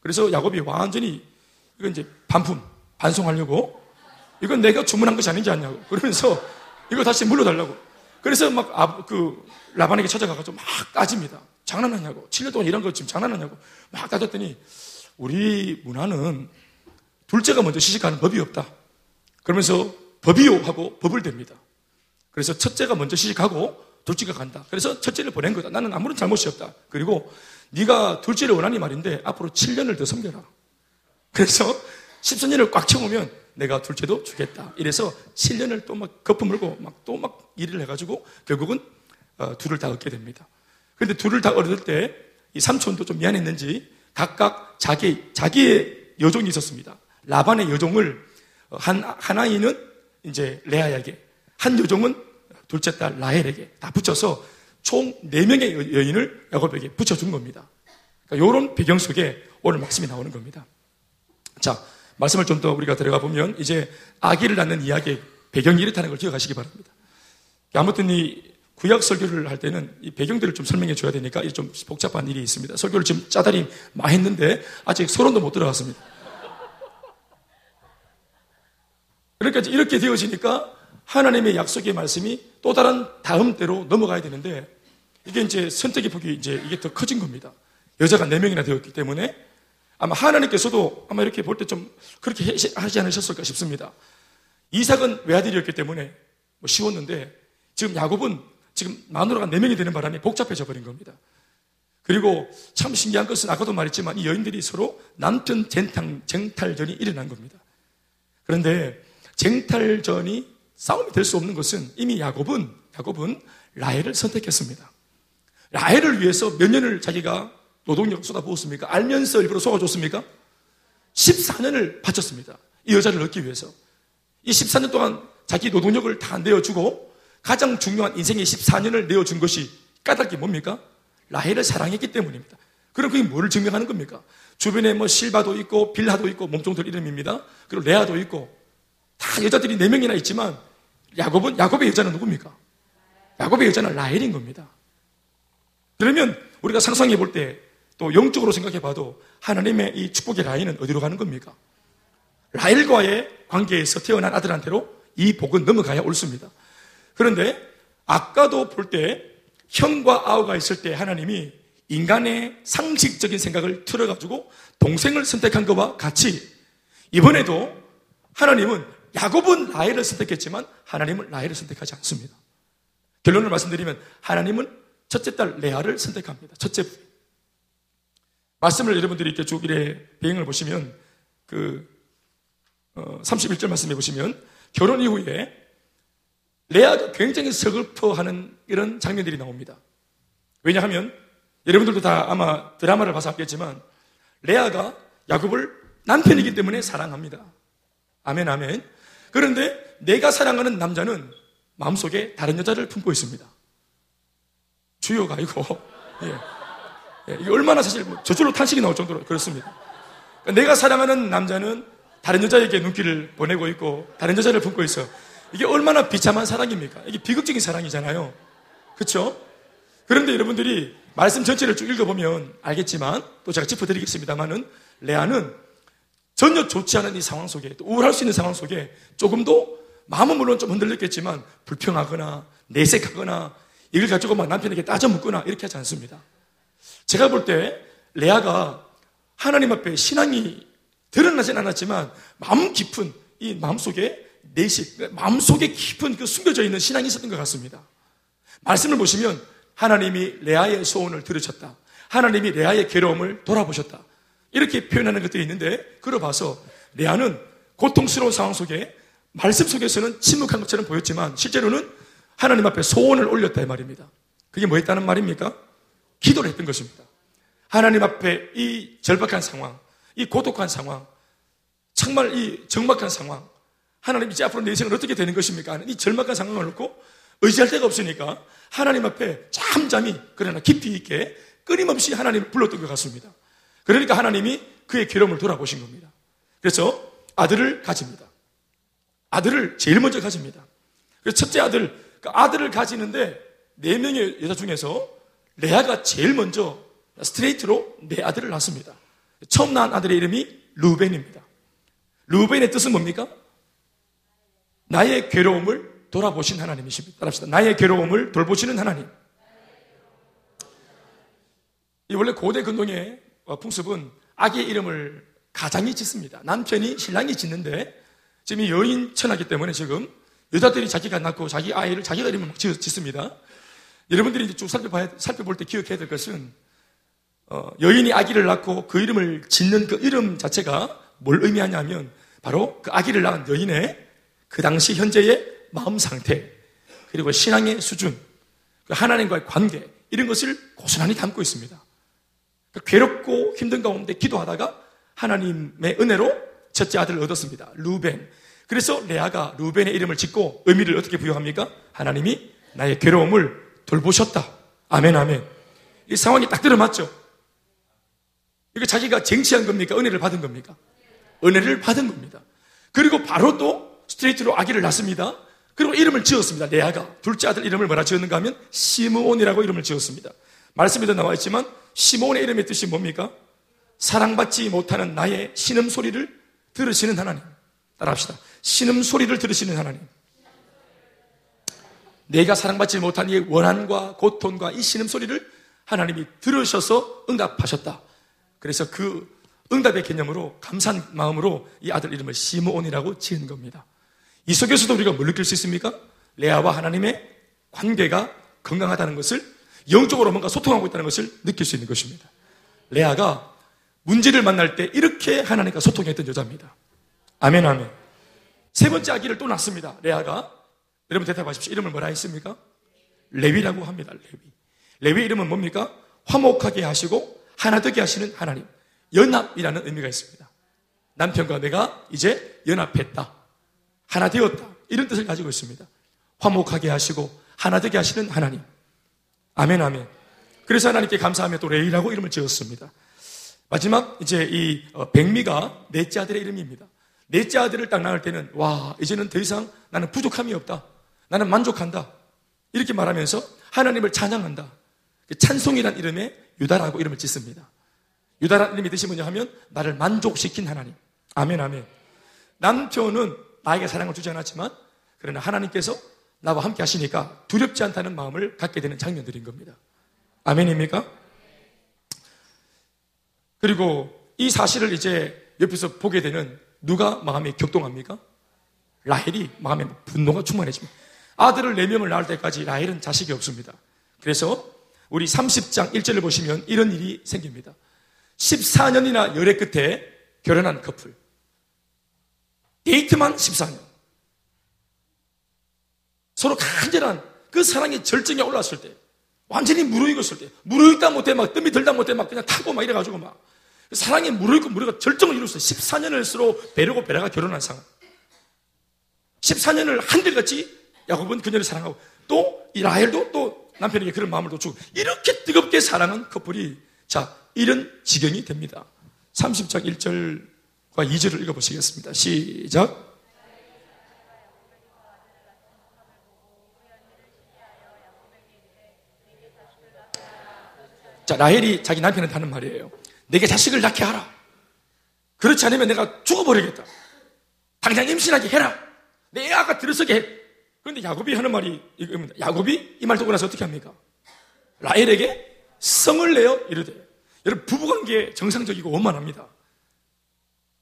그래서 야곱이 완전히 이건 이제 반품, 반송하려고 이건 내가 주문한 것이 아닌지 아냐고 그러면서 이거 다시 물러달라고 그래서 막, 아, 그, 라반에게 찾아가가지고 막 따집니다. 장난하냐고. 7년 동안 이런 거 지금 장난하냐고. 막 따졌더니, 우리 문화는 둘째가 먼저 시집가는 법이 없다. 그러면서 법이요 하고 법을 댑니다. 그래서 첫째가 먼저 시집가고 둘째가 간다. 그래서 첫째를 보낸 거다. 나는 아무런 잘못이 없다. 그리고 네가 둘째를 원하니 말인데 앞으로 7년을 더 섬겨라. 그래서 14년을 꽉 채우면 내가 둘째도 주겠다. 이래서 7년을 또 막 거품 물고 막 또 막 일을 해가지고 결국은 어, 둘을 다 얻게 됩니다. 그런데 둘을 다 얻을 때 이 삼촌도 좀 미안했는지 각각 자기, 자기의 여종이 있었습니다. 라반의 여종을 어, 한, 하나이는 이제 레아에게, 한 여종은 둘째 딸 라헬에게 다 붙여서 총 4명의 여인을 야곱에게 붙여준 겁니다. 그러니까 이런 배경 속에 오늘 말씀이 나오는 겁니다. 자, 말씀을 좀 더 우리가 들어가 보면 이제 아기를 낳는 이야기의 배경이 이렇다는 걸 기억하시기 바랍니다. 아무튼 이 구약 설교를 할 때는 이 배경들을 좀 설명해 줘야 되니까 좀 복잡한 일이 있습니다. 설교를 지금 짜다리 많이 했는데 아직 소론도 못 들어갔습니다. 그러니까 이렇게 되어지니까 하나님의 약속의 말씀이 또 다른 다음 대로 넘어가야 되는데 이게 이제 선택의 폭이 이제 이게 더 커진 겁니다. 여자가 4명이나 되었기 때문에 아마 하나님께서도 아마 이렇게 볼 때 좀 그렇게 하지 않으셨을까 싶습니다. 이삭은 외아들이었기 때문에 뭐 쉬웠는데 지금 야곱은 지금 마누라가 4명이 되는 바람에 복잡해져 버린 겁니다. 그리고 참 신기한 것은 아까도 말했지만 이 여인들이 서로 남편 쟁탈, 쟁탈전이 일어난 겁니다. 그런데 쟁탈전이 싸움이 될 수 없는 것은 이미 야곱은 야곱은 라헬을 선택했습니다. 라헬을 위해서 몇 년을 자기가 노동력을 쏟아부었습니까? 알면서 일부러 속아줬습니까? 14년을 바쳤습니다. 이 여자를 얻기 위해서. 이 14년 동안 자기 노동력을 다 내어주고 가장 중요한 인생의 14년을 내어준 것이 까닭이 뭡니까? 라헬을 사랑했기 때문입니다. 그럼 그게 뭐를 증명하는 겁니까? 주변에 뭐 실바도 있고 빌하도 있고 몸종들 이름입니다. 그리고 레아도 있고 다 여자들이 4명이나 있지만 야곱은 야곱의 여자는 누굽니까? 야곱의 여자는 라헬인 겁니다. 그러면 우리가 상상해 볼 때 또 영적으로 생각해 봐도 하나님의 이 축복의 라인은 어디로 가는 겁니까? 라일과의 관계에서 태어난 아들한테로 이 복은 넘어가야 옳습니다. 그런데 아까도 볼 때 형과 아우가 있을 때 하나님이 인간의 상식적인 생각을 틀어가지고 동생을 선택한 것과 같이 이번에도 하나님은 야곱은 라헬을 선택했지만 하나님은 라헬을 선택하지 않습니다. 결론을 말씀드리면 하나님은 첫째 딸 레아를 선택합니다. 첫째 말씀을 여러분들이 이렇게 쭉 이래 배경을 보시면 그 어, 31절 말씀해 보시면 결혼 이후에 레아가 굉장히 서글퍼하는 이런 장면들이 나옵니다. 왜냐하면 여러분들도 다 아마 드라마를 봐서 알겠지만 레아가 야곱을 남편이기 때문에 사랑합니다. 아멘 아멘. 그런데 내가 사랑하는 남자는 마음속에 다른 여자를 품고 있습니다. 주요가 아니고 예. 예, 이게 얼마나 사실 뭐 저절로 탄식이 나올 정도로 그렇습니다. 그러니까 내가 사랑하는 남자는 다른 여자에게 눈길을 보내고 있고 다른 여자를 품고 있어. 이게 얼마나 비참한 사랑입니까? 이게 비극적인 사랑이잖아요. 그렇죠? 그런데 여러분들이 말씀 전체를 쭉 읽어보면 알겠지만 또 제가 짚어드리겠습니다만은 레아는 전혀 좋지 않은 이 상황 속에 또 우울할 수 있는 상황 속에 조금도 마음은 물론 좀 흔들렸겠지만 불평하거나 내색하거나 이걸 가지고 막 남편에게 따져 묻거나 이렇게 하지 않습니다. 제가 볼 때 레아가 하나님 앞에 신앙이 드러나진 않았지만 마음 깊은 이 마음 속에 내식, 마음 속에 깊은 그 숨겨져 있는 신앙이 있었던 것 같습니다. 말씀을 보시면 하나님이 레아의 소원을 들으셨다. 하나님이 레아의 괴로움을 돌아보셨다. 이렇게 표현하는 것들이 있는데, 그러 봐서 레아는 고통스러운 상황 속에 말씀 속에서는 침묵한 것처럼 보였지만 실제로는 하나님 앞에 소원을 올렸다 이 말입니다. 그게 뭐였다는 말입니까? 기도를 했던 것입니다. 하나님 앞에 이 절박한 상황, 이 고독한 상황, 정말 이 정막한 상황, 하나님 이제 앞으로 내 인생은 어떻게 되는 것입니까? 이 절박한 상황을 놓고 의지할 데가 없으니까 하나님 앞에 잠잠히 그러나 깊이 있게 끊임없이 하나님을 불렀던 것 같습니다. 그러니까 하나님이 그의 괴로움을 돌아보신 겁니다. 그래서 아들을 가집니다. 아들을 제일 먼저 가집니다. 그래서 첫째 아들, 그 아들을 가지는데 네 명의 여자 중에서 레아가 제일 먼저 스트레이트로 내 아들을 낳습니다. 처음 낳은 아들의 이름이 루벤입니다. 루벤의 뜻은 뭡니까? 나의 괴로움을 돌아보신 하나님이십니다. 따라합시다. 나의 괴로움을 돌보시는 하나님. 이 원래 고대 근동의 풍습은 아기의 이름을 가장이 짓습니다. 남편이 신랑이 짓는데 지금 이 여인 천하기 때문에 지금 여자들이 자기가 낳고 자기 아이를 자기가 이름을 짓습니다. 여러분들이 이제 쭉 살펴봐야, 살펴볼 때 기억해야 될 것은 어, 여인이 아기를 낳고 그 이름을 짓는 그 이름 자체가 뭘 의미하냐면 바로 그 아기를 낳은 여인의 그 당시 현재의 마음 상태 그리고 신앙의 수준 그 하나님과의 관계 이런 것을 고스란히 담고 있습니다. 그 괴롭고 힘든 가운데 기도하다가 하나님의 은혜로 첫째 아들을 얻었습니다. 루벤. 그래서 레아가 루벤의 이름을 짓고 의미를 어떻게 부여합니까? 하나님이 나의 괴로움을 돌보셨다. 아멘, 아멘. 이 상황이 딱 들어맞죠? 이거 자기가 쟁취한 겁니까? 은혜를 받은 겁니까? 은혜를 받은 겁니다. 그리고 바로 또 스트레이트로 아기를 낳습니다. 그리고 이름을 지었습니다. 레아가. 둘째 아들 이름을 뭐라 지었는가 하면 시므온이라고 이름을 지었습니다. 말씀에도 나와 있지만 시므온의 이름의 뜻이 뭡니까? 사랑받지 못하는 나의 신음 소리를 들으시는 하나님. 따라합시다. 신음 소리를 들으시는 하나님. 내가 사랑받지 못한 이 원한과 고통과 이 신음 소리를 하나님이 들으셔서 응답하셨다. 그래서 그 응답의 개념으로 감사한 마음으로 이 아들 이름을 시므온이라고 지은 겁니다. 이 속에서도 우리가 뭘 느낄 수 있습니까? 레아와 하나님의 관계가 건강하다는 것을 영적으로 뭔가 소통하고 있다는 것을 느낄 수 있는 것입니다. 레아가 문제를 만날 때 이렇게 하나님과 소통했던 여자입니다. 아멘, 아멘. 세 번째 아기를 또 낳습니다. 레아가. 여러분 대답하십시오. 이름을 뭐라 했습니까? 레위라고 합니다. 레위. 레위 이름은 뭡니까? 화목하게 하시고 하나 되게 하시는 하나님. 연합이라는 의미가 있습니다. 남편과 내가 이제 연합했다. 하나 되었다. 이런 뜻을 가지고 있습니다. 화목하게 하시고 하나 되게 하시는 하나님. 아멘, 아멘. 그래서 하나님께 감사하며 또 레이라고 이름을 지었습니다. 마지막 이제 이 어, 백미가 넷째 아들의 이름입니다. 넷째 아들을 딱 낳을 때는 와 이제는 더 이상 나는 부족함이 없다. 나는 만족한다. 이렇게 말하면서 하나님을 찬양한다. 그 찬송이란 이름에 유다라고 이름을 짓습니다. 유다라는 이름이 뜻이 뭐냐 하면 나를 만족시킨 하나님. 아멘 아멘. 남편은 나에게 사랑을 주지 않았지만 그러나 하나님께서 나와 함께 하시니까 두렵지 않다는 마음을 갖게 되는 장면들인 겁니다. 아멘입니까? 그리고 이 사실을 이제 옆에서 보게 되는 누가 마음이 격동합니까? 라헬이 마음에 분노가 충만해집니다. 아들을 4명을 낳을 때까지 라헬은 자식이 없습니다. 그래서 우리 30장 1절을 보시면 이런 일이 생깁니다. 14년이나 열애 끝에 결혼한 커플. 데이트만 14년. 서로 간절한 그 사랑의 절정에 올랐을 때, 완전히 무르익었을 때, 무르익다 못해 막 뜸이 들다 못해 막 그냥 타고 막 이래가지고 막 사랑에 무르익고 무르가 절정을 이뤘어요. 14년을 서로 베르고 베라가 결혼한 상황. 14년을 한들같이 야곱은 그녀를 사랑하고 또 이 라헬도 또 남편에게 그런 마음을 또 주고 이렇게 뜨겁게 사랑한 커플이 자 이런 지경이 됩니다. 30장 1절과 2절을 읽어보시겠습니다. 시작. 자, 라헬이 자기 남편한테 하는 말이에요. 내게 자식을 낳게 하라. 그렇지 않으면 내가 죽어버리겠다. 당장 임신하게 해라. 내 아가 들어서게 해. 그런데 야곱이 하는 말이 이겁니다. 야곱이 이 말 듣고 나서 어떻게 합니까? 라헬에게 성을 내어 이르되. 여러분, 부부관계 정상적이고 원만합니다.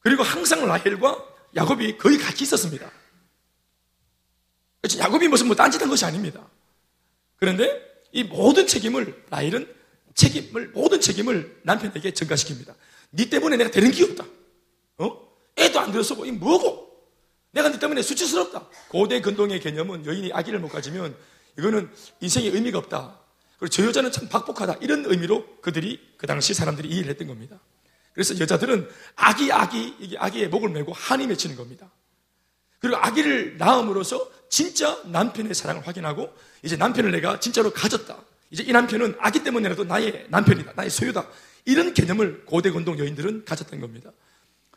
그리고 항상 라헬과 야곱이 거의 같이 있었습니다. 야곱이 무슨 뭐 딴짓한 것이 아닙니다. 그런데 이 모든 책임을 라헬은 책임을 모든 책임을 남편에게 전가시킵니다. 네 때문에 내가 되는 게 없다. 어? 애도 안 들었어. 이 뭐고? 내가 네 때문에 수치스럽다. 고대 근동의 개념은 여인이 아기를 못 가지면 이거는 인생의 의미가 없다. 그리고 저 여자는 참 박복하다. 이런 의미로 그들이 그 당시 사람들이 이해를 했던 겁니다. 그래서 여자들은 아기 아기 이게 아기의 목을 메고 한이 맺히는 겁니다. 그리고 아기를 낳음으로써 진짜 남편의 사랑을 확인하고 이제 남편을 내가 진짜로 가졌다. 이제 이 남편은 아기 때문에라도 나의 남편이다. 나의 소유다. 이런 개념을 고대 건동 여인들은 가졌던 겁니다.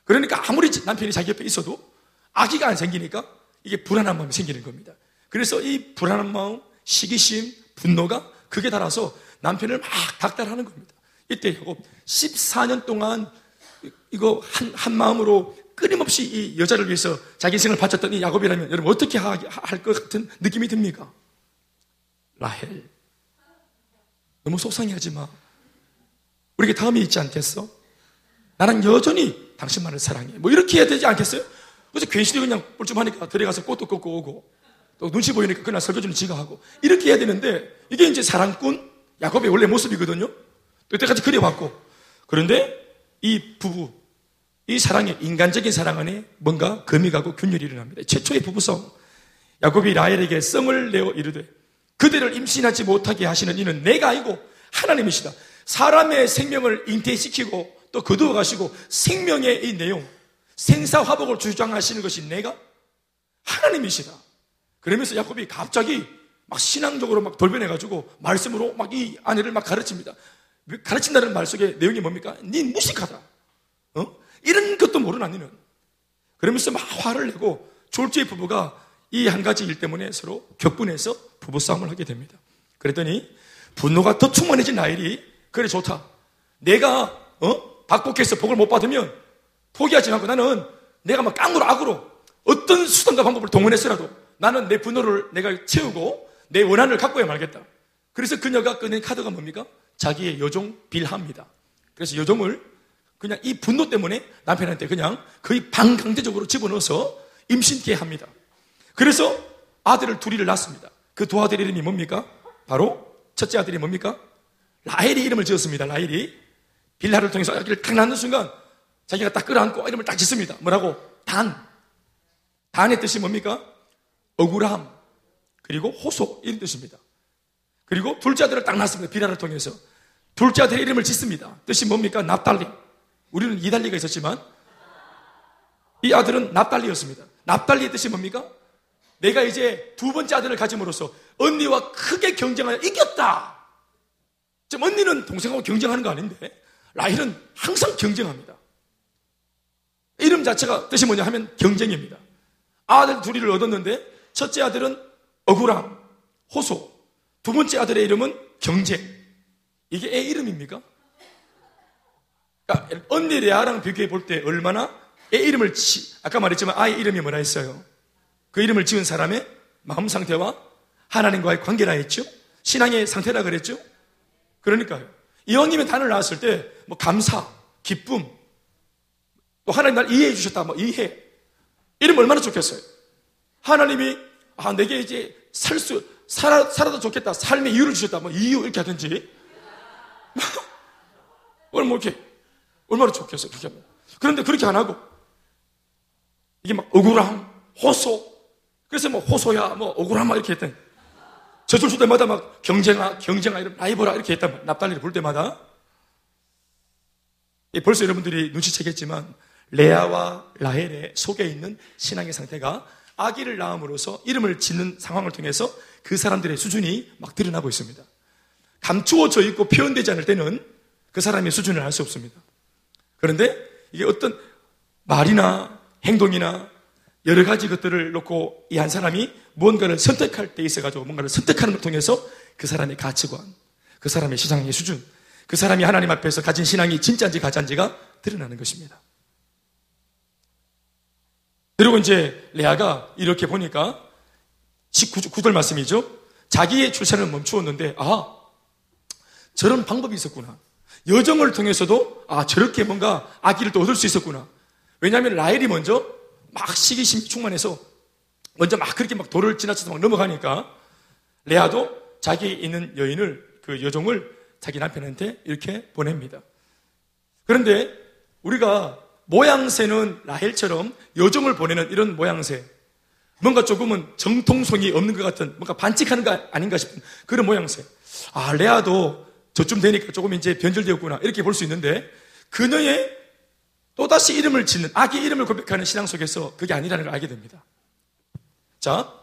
그러니까 아무리 남편이 자기 옆에 있어도 아기가 안 생기니까 이게 불안한 마음이 생기는 겁니다. 그래서 이 불안한 마음, 시기심, 분노가 그게 달아서 남편을 막 닥달하는 겁니다. 이때 야곱 14년 동안 이거 한, 한 마음으로 끊임없이 이 여자를 위해서 자기 인생을 바쳤던 이 야곱이라면 여러분 어떻게 할 것 같은 느낌이 듭니까? 라헬. 너무 속상해하지 마. 우리에게 다음이 있지 않겠어? 나는 여전히 당신만을 사랑해. 뭐 이렇게 해야 되지 않겠어요? 그래서 괜시리 그냥 뿔좀하니까 들어가서 꽃도 꺾고 오고 또 눈치 보이니까 그날 설교주는 지가 하고 이렇게 해야 되는데 이게 이제 사랑꾼 야곱의 원래 모습이거든요. 또 이때까지 그려왔고 그런데 이 부부 이 사랑에 인간적인 사랑 안에 뭔가 금이 가고 균열이 일어납니다. 최초의 부부성 야곱이 라헬에게 썽을 내어 이르되 그대를 임신하지 못하게 하시는 이는 내가 아니고 하나님이시다. 사람의 생명을 잉태시키고 또 거두어 가시고 생명의 이 내용, 생사화복을 주장하시는 것이 내가 하나님이시다. 그러면서 야곱이 갑자기 막 신앙적으로 막 돌변해가지고 말씀으로 막 이 아내를 막 가르칩니다. 가르친다는 말 속에 내용이 뭡니까? 네 무식하다. 어? 이런 것도 모르는 니는. 그러면서 막 화를 내고 졸지의 부부가 이 한 가지 일 때문에 서로 격분해서 부부싸움을 하게 됩니다. 그랬더니 분노가 더 충만해진 나일이 그래 좋다. 내가 어? 박복해서 복을 못 받으면 포기하지 않고 나는 내가 막 깡으로 악으로 어떤 수단과 방법을 동원해서라도 나는 내 분노를 내가 채우고 내 원한을 갖고야 말겠다. 그래서 그녀가 꺼낸 카드가 뭡니까? 자기의 여종 빌합니다. 그래서 여종을 그냥 이 분노 때문에 남편한테 그냥 거의 반강제적으로 집어넣어서 임신케 합니다. 그래서 아들을 둘이를 낳습니다. 그 두 아들 이름이 뭡니까? 바로 첫째 아들이 뭡니까? 라헬이 이름을 지었습니다. 라헬이 빌라를 통해서 아기를 딱 낳는 순간 자기가 딱 끌어안고 이름을 딱 짓습니다. 뭐라고? 단. 단의 뜻이 뭡니까? 억울함. 그리고 호소. 이런 뜻입니다. 그리고 둘째 아들을 딱 낳습니다. 빌라를 통해서. 둘째 아들의 이름을 짓습니다. 뜻이 뭡니까? 납달리. 우리는 이달리가 있었지만 이 아들은 납달리였습니다. 납달리의 뜻이 뭡니까? 내가 이제 두 번째 아들을 가짐으로써 언니와 크게 경쟁하여 이겼다. 지금 언니는 동생하고 경쟁하는 거 아닌데 라헬은 항상 경쟁합니다. 이름 자체가 뜻이 뭐냐 하면 경쟁입니다. 아들 둘이를 얻었는데 첫째 아들은 억울함, 호소. 두 번째 아들의 이름은 경쟁. 이게 애 이름입니까? 그러니까 언니 레아랑 비교해 볼 때 얼마나 애 이름을 지, 아까 말했지만 아이 이름이 뭐라 했어요? 그 이름을 지은 사람의 마음 상태와 하나님과의 관계라 했죠? 신앙의 상태라 그랬죠? 그러니까요. 이왕님의 단을 낳았을 때, 뭐, 감사, 기쁨, 또 하나님 날 이해해 주셨다, 뭐, 이해. 이름 얼마나 좋겠어요? 하나님이, 아, 내게 이제 살 수, 살아, 살아도 좋겠다. 삶의 이유를 주셨다. 뭐, 이유 이렇게 하든지. 오늘 뭐, 이렇게, 얼마나 좋겠어요. 그렇게 하면. 그런데 그렇게 안 하고, 이게 막 억울함, 호소. 그래서 뭐, 호소야, 뭐, 억울함, 이렇게 저줄 줄 때마다 막 경쟁아, 경쟁아, 라이벌아 이렇게 말이에요. 납달리를 볼 때마다. 벌써 여러분들이 눈치채겠지만 레아와 라헬의 속에 있는 신앙의 상태가 아기를 낳음으로써 이름을 짓는 상황을 통해서 그 사람들의 수준이 막 드러나고 있습니다. 감추어져 있고 표현되지 않을 때는 그 사람의 수준을 알 수 없습니다. 그런데 이게 어떤 말이나 행동이나 여러 가지 것들을 놓고 이 한 사람이 무언가를 선택할 때 있어가지고 뭔가를 선택하는 걸 통해서 그 사람의 가치관, 그 사람의 시장의 수준, 그 사람이 하나님 앞에서 가진 신앙이 진짜인지 가짜인지가 드러나는 것입니다. 그리고 이제 레아가 이렇게 보니까 19절 말씀이죠. 자기의 출산을 멈추었는데, 아, 저런 방법이 있었구나. 여정을 통해서도, 아, 저렇게 뭔가 아기를 또 얻을 수 있었구나. 왜냐하면 라헬이 먼저 막 시기심이 충만해서 먼저 막 그렇게 막 도를 지나쳐서 막 넘어가니까 레아도 자기 있는 여인을 그 여종을 자기 남편한테 이렇게 보냅니다. 그런데 우리가 모양새는 라헬처럼 여종을 보내는 이런 모양새 뭔가 조금은 정통성이 없는 것 같은 뭔가 반칙하는 거 아닌가 싶은 그런 모양새 아 레아도 저쯤 되니까 조금 이제 변절되었구나 이렇게 볼 수 있는데 그녀의 또다시 이름을 짓는 아기 이름을 고백하는 신앙 속에서 그게 아니라는 걸 알게 됩니다. 자,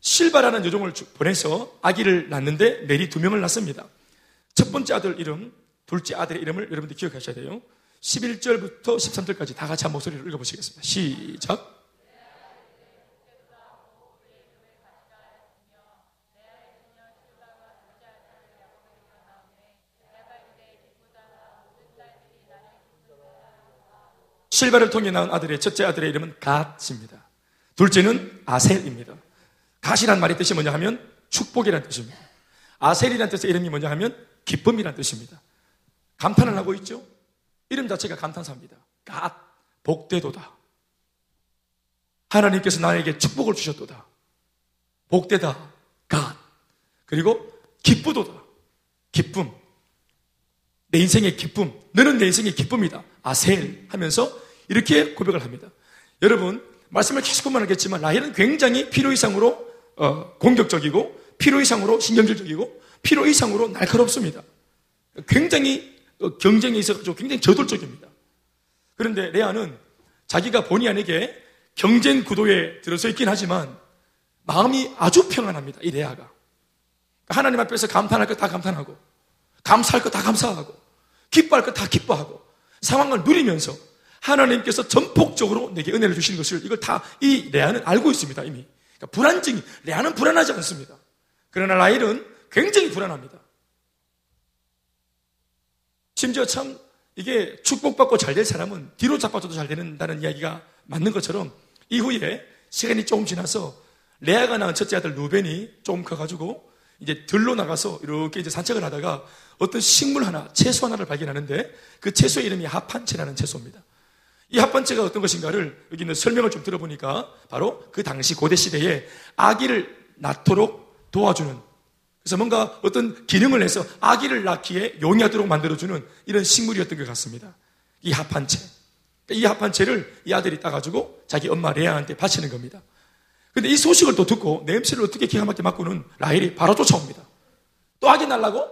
실바라는 여종을 보내서 아기를 낳는데 메리 두 명을 낳습니다. 첫 번째 아들 이름, 둘째 아들의 이름을 여러분들 기억하셔야 돼요. 11절부터 13절까지 다 같이 한 목소리로 읽어보시겠습니다. 시작. 실바를 통해 낳은 아들의 첫째 아들의 이름은 갓입니다. 둘째는 아셀입니다. 갓이란 말의 뜻이 뭐냐 하면 축복이란 뜻입니다. 아셀이란 뜻의 이름이 뭐냐 하면 기쁨이란 뜻입니다. 감탄을 하고 있죠? 이름 자체가 감탄사입니다. 갓, 복되도다. 하나님께서 나에게 축복을 주셨도다. 복되다. 갓. 그리고 기쁘도다. 기쁨. 내 인생의 기쁨. 너는 내 인생의 기쁨이다. 아셀 하면서 이렇게 고백을 합니다. 여러분, 말씀을 계속만 하겠지만 라헬은 굉장히 필요 이상으로 어, 공격적이고 필요 이상으로 신경질적이고 필요 이상으로 날카롭습니다. 굉장히 어, 경쟁에 있어서 굉장히 저돌적입니다. 그런데 레아는 자기가 본의 아니게 경쟁 구도에 들어서 있긴 하지만 마음이 아주 평안합니다. 이 레아가. 하나님 앞에서 감탄할 것 다 감탄하고 감사할 것 다 감사하고 기뻐할 것 다 기뻐하고 상황을 누리면서 하나님께서 전폭적으로 내게 은혜를 주시는 것을 이걸 다 이 레아는 알고 있습니다, 이미. 그러니까 불안증이, 레아는 불안하지 않습니다. 그러나 라일은 굉장히 불안합니다. 심지어 참 이게 축복받고 잘 될 사람은 뒤로 잡아줘도 잘 된다는 이야기가 맞는 것처럼 이후에 시간이 조금 지나서 레아가 낳은 첫째 아들 루벤이 조금 커가지고 이제 들로 나가서 이렇게 이제 산책을 하다가 어떤 식물 하나, 채소 하나를 발견하는데 그 채소의 이름이 하판채라는 채소입니다. 이 합번째가 어떤 것인가를 여기 있는 설명을 좀 들어보니까 바로 그 당시 고대 시대에 아기를 낳도록 도와주는 그래서 뭔가 어떤 기능을 해서 아기를 낳기에 용이하도록 만들어주는 이런 식물이었던 것 같습니다. 이 합한채. 이 합한채를 이 아들이 따가지고 자기 엄마 레아한테 바치는 겁니다. 근데 이 소식을 또 듣고 냄새를 어떻게 기가 막히게 맡고는 라헬이 바로 쫓아옵니다. 또 아기 날라고?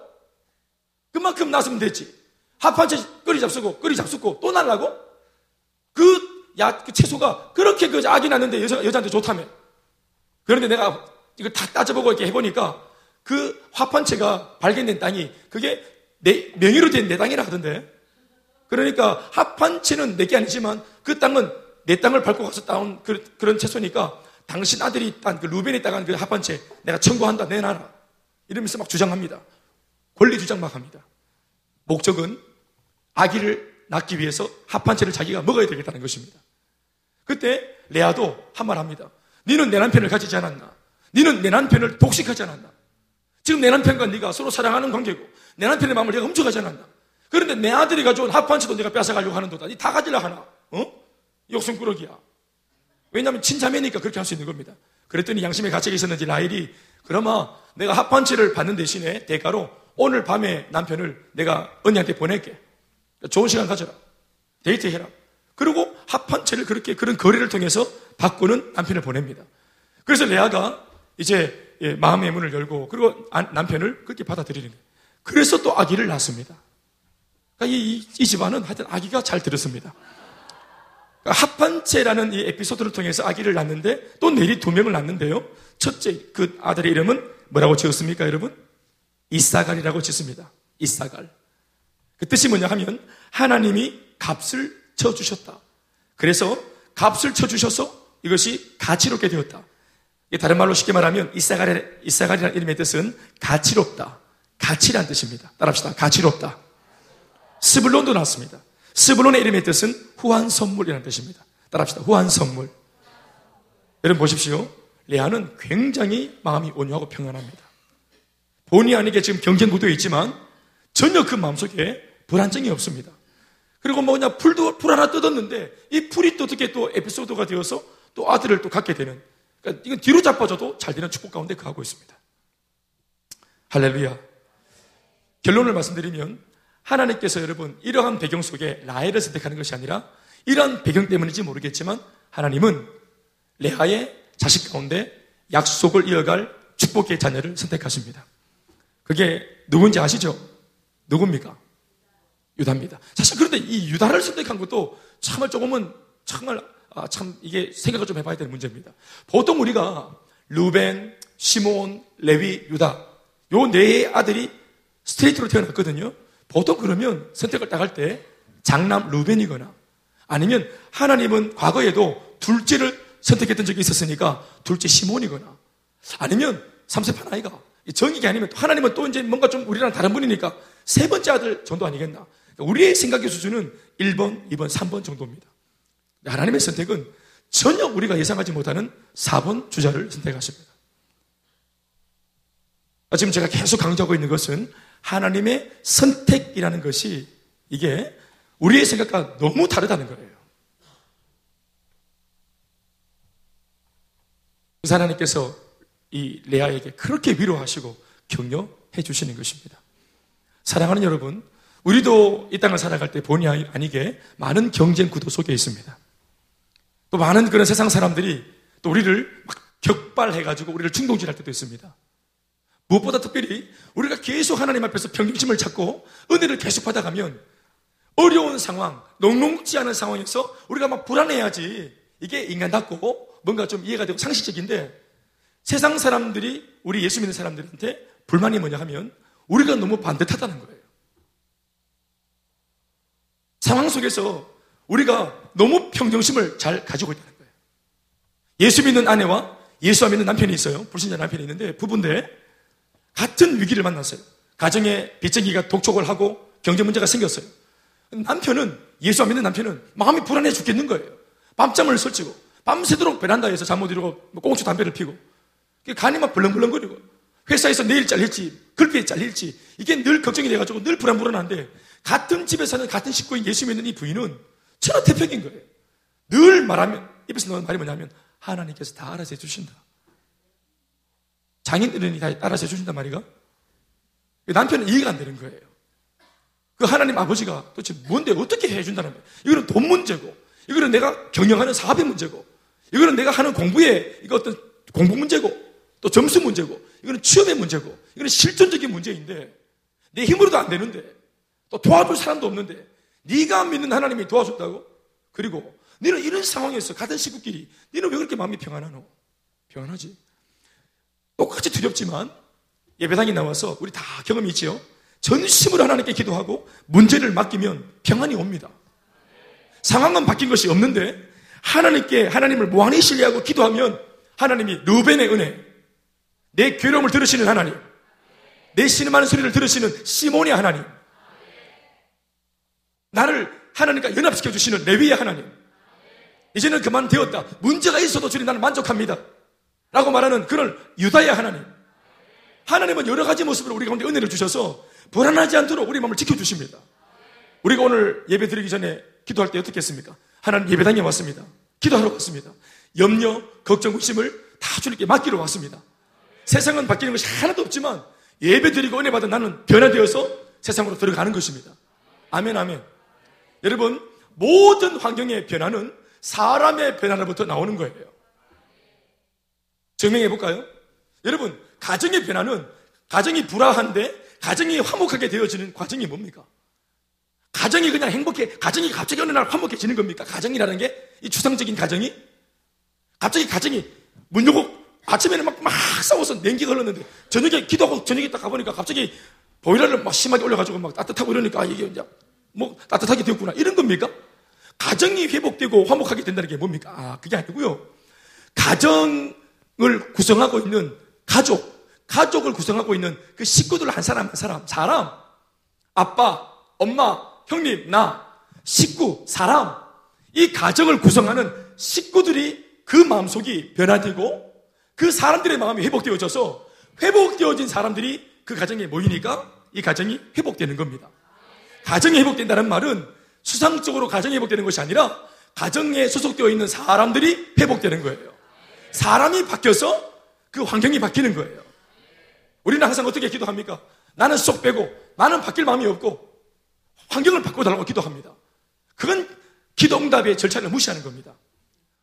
그만큼 낳으면 됐지. 합한채 끓이 잡수고 끓이 잡수고 또 날라고? 그, 야, 그 채소가 그렇게 그 악이 났는데 여자, 여자한테 좋다며. 그런데 내가 이걸 다 따져보고 이렇게 해보니까 그 화판채가 발견된 땅이 그게 내, 명의로 된 내 땅이라 하던데. 그러니까 합판채는 내게 아니지만 그 땅은 내 땅을 밟고 가서 따온 그, 런 채소니까 당신 아들이 딴, 그 루벤이 따간 그 합판채 내가 청구한다, 내놔라. 이러면서 막 주장합니다. 권리 주장 막 합니다. 목적은 아기를 낳기 위해서 합한 채를 자기가 먹어야 되겠다는 것입니다. 그때 레아도 한 말 합니다. 너는 내 남편을 가지지 않았나? 너는 내 남편을 독식하지 않았나? 지금 내 남편과 네가 서로 사랑하는 관계고 내 남편의 마음을 내가 훔쳐가지 않았나? 그런데 내 아들이 가져온 합한채도 네가 뺏어가려고 하는 도다. 니 다 가지려 하나? 어? 욕심꾸러기야. 왜냐하면 친자매니까 그렇게 할 수 있는 겁니다. 그랬더니 양심의 가책이 있었는지 라일이 그러면 내가 합한채를 받는 대신에 대가로 오늘 밤에 남편을 내가 언니한테 보낼게. 좋은 시간 가져라. 데이트해라. 그리고 합한 채를 그렇게 그런 거래를 통해서 바꾸는 남편을 보냅니다. 그래서 레아가 이제 예, 마음의 문을 열고 그리고 남편을 그렇게 받아들이는 거예요. 그래서 또 아기를 낳습니다. 그러니까 이, 이, 집안은 하여튼 아기가 잘 들었습니다. 그러니까 합판체라는 이 에피소드를 통해서 아기를 낳는데 또 내리 두 명을 낳는데요. 첫째 그 아들의 이름은 뭐라고 지었습니까, 여러분? 이사갈이라고 짓습니다. 이사갈. 그 뜻이 뭐냐 하면 하나님이 값을 쳐주셨다. 그래서 값을 쳐주셔서 이것이 가치롭게 되었다. 다른 말로 쉽게 말하면 이사갈, 이사갈이라는 이름의 뜻은 가치롭다. 가치란 뜻입니다. 따라합시다. 가치롭다. 스불론도 나왔습니다. 스불론의 이름의 뜻은 후한 선물이라는 뜻입니다. 따라합시다. 후한 선물. 여러분 보십시오. 레아는 굉장히 마음이 온유하고 평안합니다. 본의 아니게 지금 경쟁 구도에 있지만 전혀 그 마음속에 불안정이 없습니다. 그리고 뭐냐 풀도 풀 하나 뜯었는데 이 풀이 또 어떻게 또 에피소드가 되어서 또 아들을 또 갖게 되는 그러니까 이건 뒤로 자빠져도 잘 되는 축복 가운데 거하고 있습니다. 할렐루야. 결론을 말씀드리면 하나님께서 여러분 이러한 배경 속에 라헬을 선택하는 것이 아니라 이러한 배경 때문인지 모르겠지만 하나님은 레아의 자식 가운데 약속을 이어갈 축복의 자녀를 선택하십니다. 그게 누군지 아시죠? 누굽니까? 유다입니다. 사실 그런데 이 유다를 선택한 것도 참을 조금은 정말 아, 참 이게 생각을 좀 해봐야 되는 문제입니다. 보통 우리가 루벤, 시몬, 레위, 유다 요 네 아들이 스트레이트로 태어났거든요. 보통 그러면 선택을 딱할때 장남 루벤이거나 아니면 하나님은 과거에도 둘째를 선택했던 적이 있었으니까 둘째 시몬이거나 아니면 삼세판 아이가 정익이 아니면 하나님은 또 이제 뭔가 좀 우리랑 다른 분이니까 세 번째 아들 정도 아니겠나. 그러니까 우리의 생각의 수준은 1번, 2번, 3번 정도입니다. 하나님의 선택은 전혀 우리가 예상하지 못하는 4번 주자를 선택하십니다. 지금 제가 계속 강조하고 있는 것은 하나님의 선택이라는 것이 이게 우리의 생각과 너무 다르다는 거예요. 하나님께서 이 레아에게 그렇게 위로하시고 격려해 주시는 것입니다. 사랑하는 여러분, 우리도 이 땅을 살아갈 때 본의 아니게 많은 경쟁 구도 속에 있습니다. 또 많은 그런 세상 사람들이 또 우리를 막 격발해가지고 우리를 충동질할 때도 있습니다. 무엇보다 특별히 우리가 계속 하나님 앞에서 평정심을 찾고 은혜를 계속 받아가면 어려운 상황, 녹록지 않은 상황에서 우리가 막 불안해야지 이게 인간답고 뭔가 좀 이해가 되고 상식적인데 세상 사람들이 우리 예수 믿는 사람들한테 불만이 뭐냐 하면 우리가 너무 반듯하다는 거예요. 상황 속에서 우리가 너무 평정심을 잘 가지고 있다는 거예요. 예수 믿는 아내와 예수 안 믿는 남편이 있어요. 불신자 남편이 있는데 부부인데 같은 위기를 만났어요. 가정에 빚쟁이가 독촉을 하고 경제 문제가 생겼어요. 남편은 예수 안 믿는 남편은 마음이 불안해 죽겠는 거예요. 밤잠을 설치고 밤새도록 베란다에서 잠 못 이루고 뭐 꽁초 담배를 피고 간이 막 벌렁벌렁거리고 회사에서 내일 잘릴지 글피에 잘릴지 이게 늘 걱정이 돼가지고 늘 불안불안한데 같은 집에 사는 같은 식구인 예수 믿는 이 부인은 천하 태평인 거예요. 늘 말하면 입에서 나오는 말이 뭐냐면 하나님께서 다 알아서 해주신다. 장인들은 다 알아서 해주신단 말이가 남편은 이해가 안 되는 거예요. 그 하나님 아버지가 도대체 뭔데 어떻게 해준다는 거예요. 이거는 돈 문제고 이거는 내가 경영하는 사업의 문제고 이거는 내가 하는 공부의 이거 어떤 공부 문제고 또 점수 문제고 이거는 취업의 문제고 이거는 실존적인 문제인데 내 힘으로도 안 되는데 또 도와줄 사람도 없는데 네가 믿는 하나님이 도와줬다고? 그리고 너는 이런 상황에서 같은 식구끼리 너는 왜 그렇게 마음이 평안하노? 평안하지. 똑같이 두렵지만 예배당에 나와서 우리 다 경험이 있지요. 전심으로 하나님께 기도하고 문제를 맡기면 평안이 옵니다. 상황은 바뀐 것이 없는데 하나님께 하나님을 무한히 신뢰하고 기도하면 하나님이 루벤의 은혜, 내 괴로움을 들으시는 하나님, 내 신음하는 소리를 들으시는 시몬의 하나님, 나를 하나님과 연합시켜 주시는 레위의 하나님. 이제는 그만 되었다. 문제가 있어도 주님 나는 만족합니다. 라고 말하는 그런 유다의 하나님. 하나님은 여러 가지 모습으로 우리 가운데 은혜를 주셔서 불안하지 않도록 우리 마음을 지켜주십니다. 우리가 오늘 예배 드리기 전에 기도할 때 어떻게 했습니까? 하나님 예배당에 왔습니다. 기도하러 왔습니다. 염려, 걱정, 의심을 다 주님께 맡기러 왔습니다. 세상은 바뀌는 것이 하나도 없지만 예배 드리고 은혜 받은 나는 변화되어서 세상으로 들어가는 것입니다. 아멘, 아멘. 여러분, 모든 환경의 변화는 사람의 변화로부터 나오는 거예요. 증명해 볼까요? 여러분, 가정의 변화는 가정이 불화한데 가정이 화목하게 되어지는 과정이 뭡니까? 가정이 그냥 행복해, 가정이 갑자기 어느 날 화목해지는 겁니까? 가정이라는 게 이 추상적인 가정이 갑자기 가정이 문 열고 아침에는 막, 막 싸워서 냉기가 흘렀는데, 저녁에 기도하고 저녁에 딱 가보니까 갑자기 보일러를 막 심하게 올려가지고 막 따뜻하고 이러니까, 아, 이게 이제 뭐 따뜻하게 되었구나. 이런 겁니까? 가정이 회복되고 화목하게 된다는 게 뭡니까? 아, 그게 아니고요. 가정을 구성하고 있는 가족, 가족을 구성하고 있는 그 식구들 한 사람 한 사람, 사람, 아빠, 엄마, 형님, 나, 식구, 사람, 이 가정을 구성하는 식구들이 그 마음속이 변화되고 그 사람들의 마음이 회복되어져서 회복되어진 사람들이 그 가정에 모이니까 이 가정이 회복되는 겁니다. 가정이 회복된다는 말은 수상적으로 가정이 회복되는 것이 아니라 가정에 소속되어 있는 사람들이 회복되는 거예요. 사람이 바뀌어서 그 환경이 바뀌는 거예요. 우리는 항상 어떻게 기도합니까? 나는 쏙 빼고 나는 바뀔 마음이 없고 환경을 바꿔달라고 기도합니다. 그건 기도 응답의 절차를 무시하는 겁니다.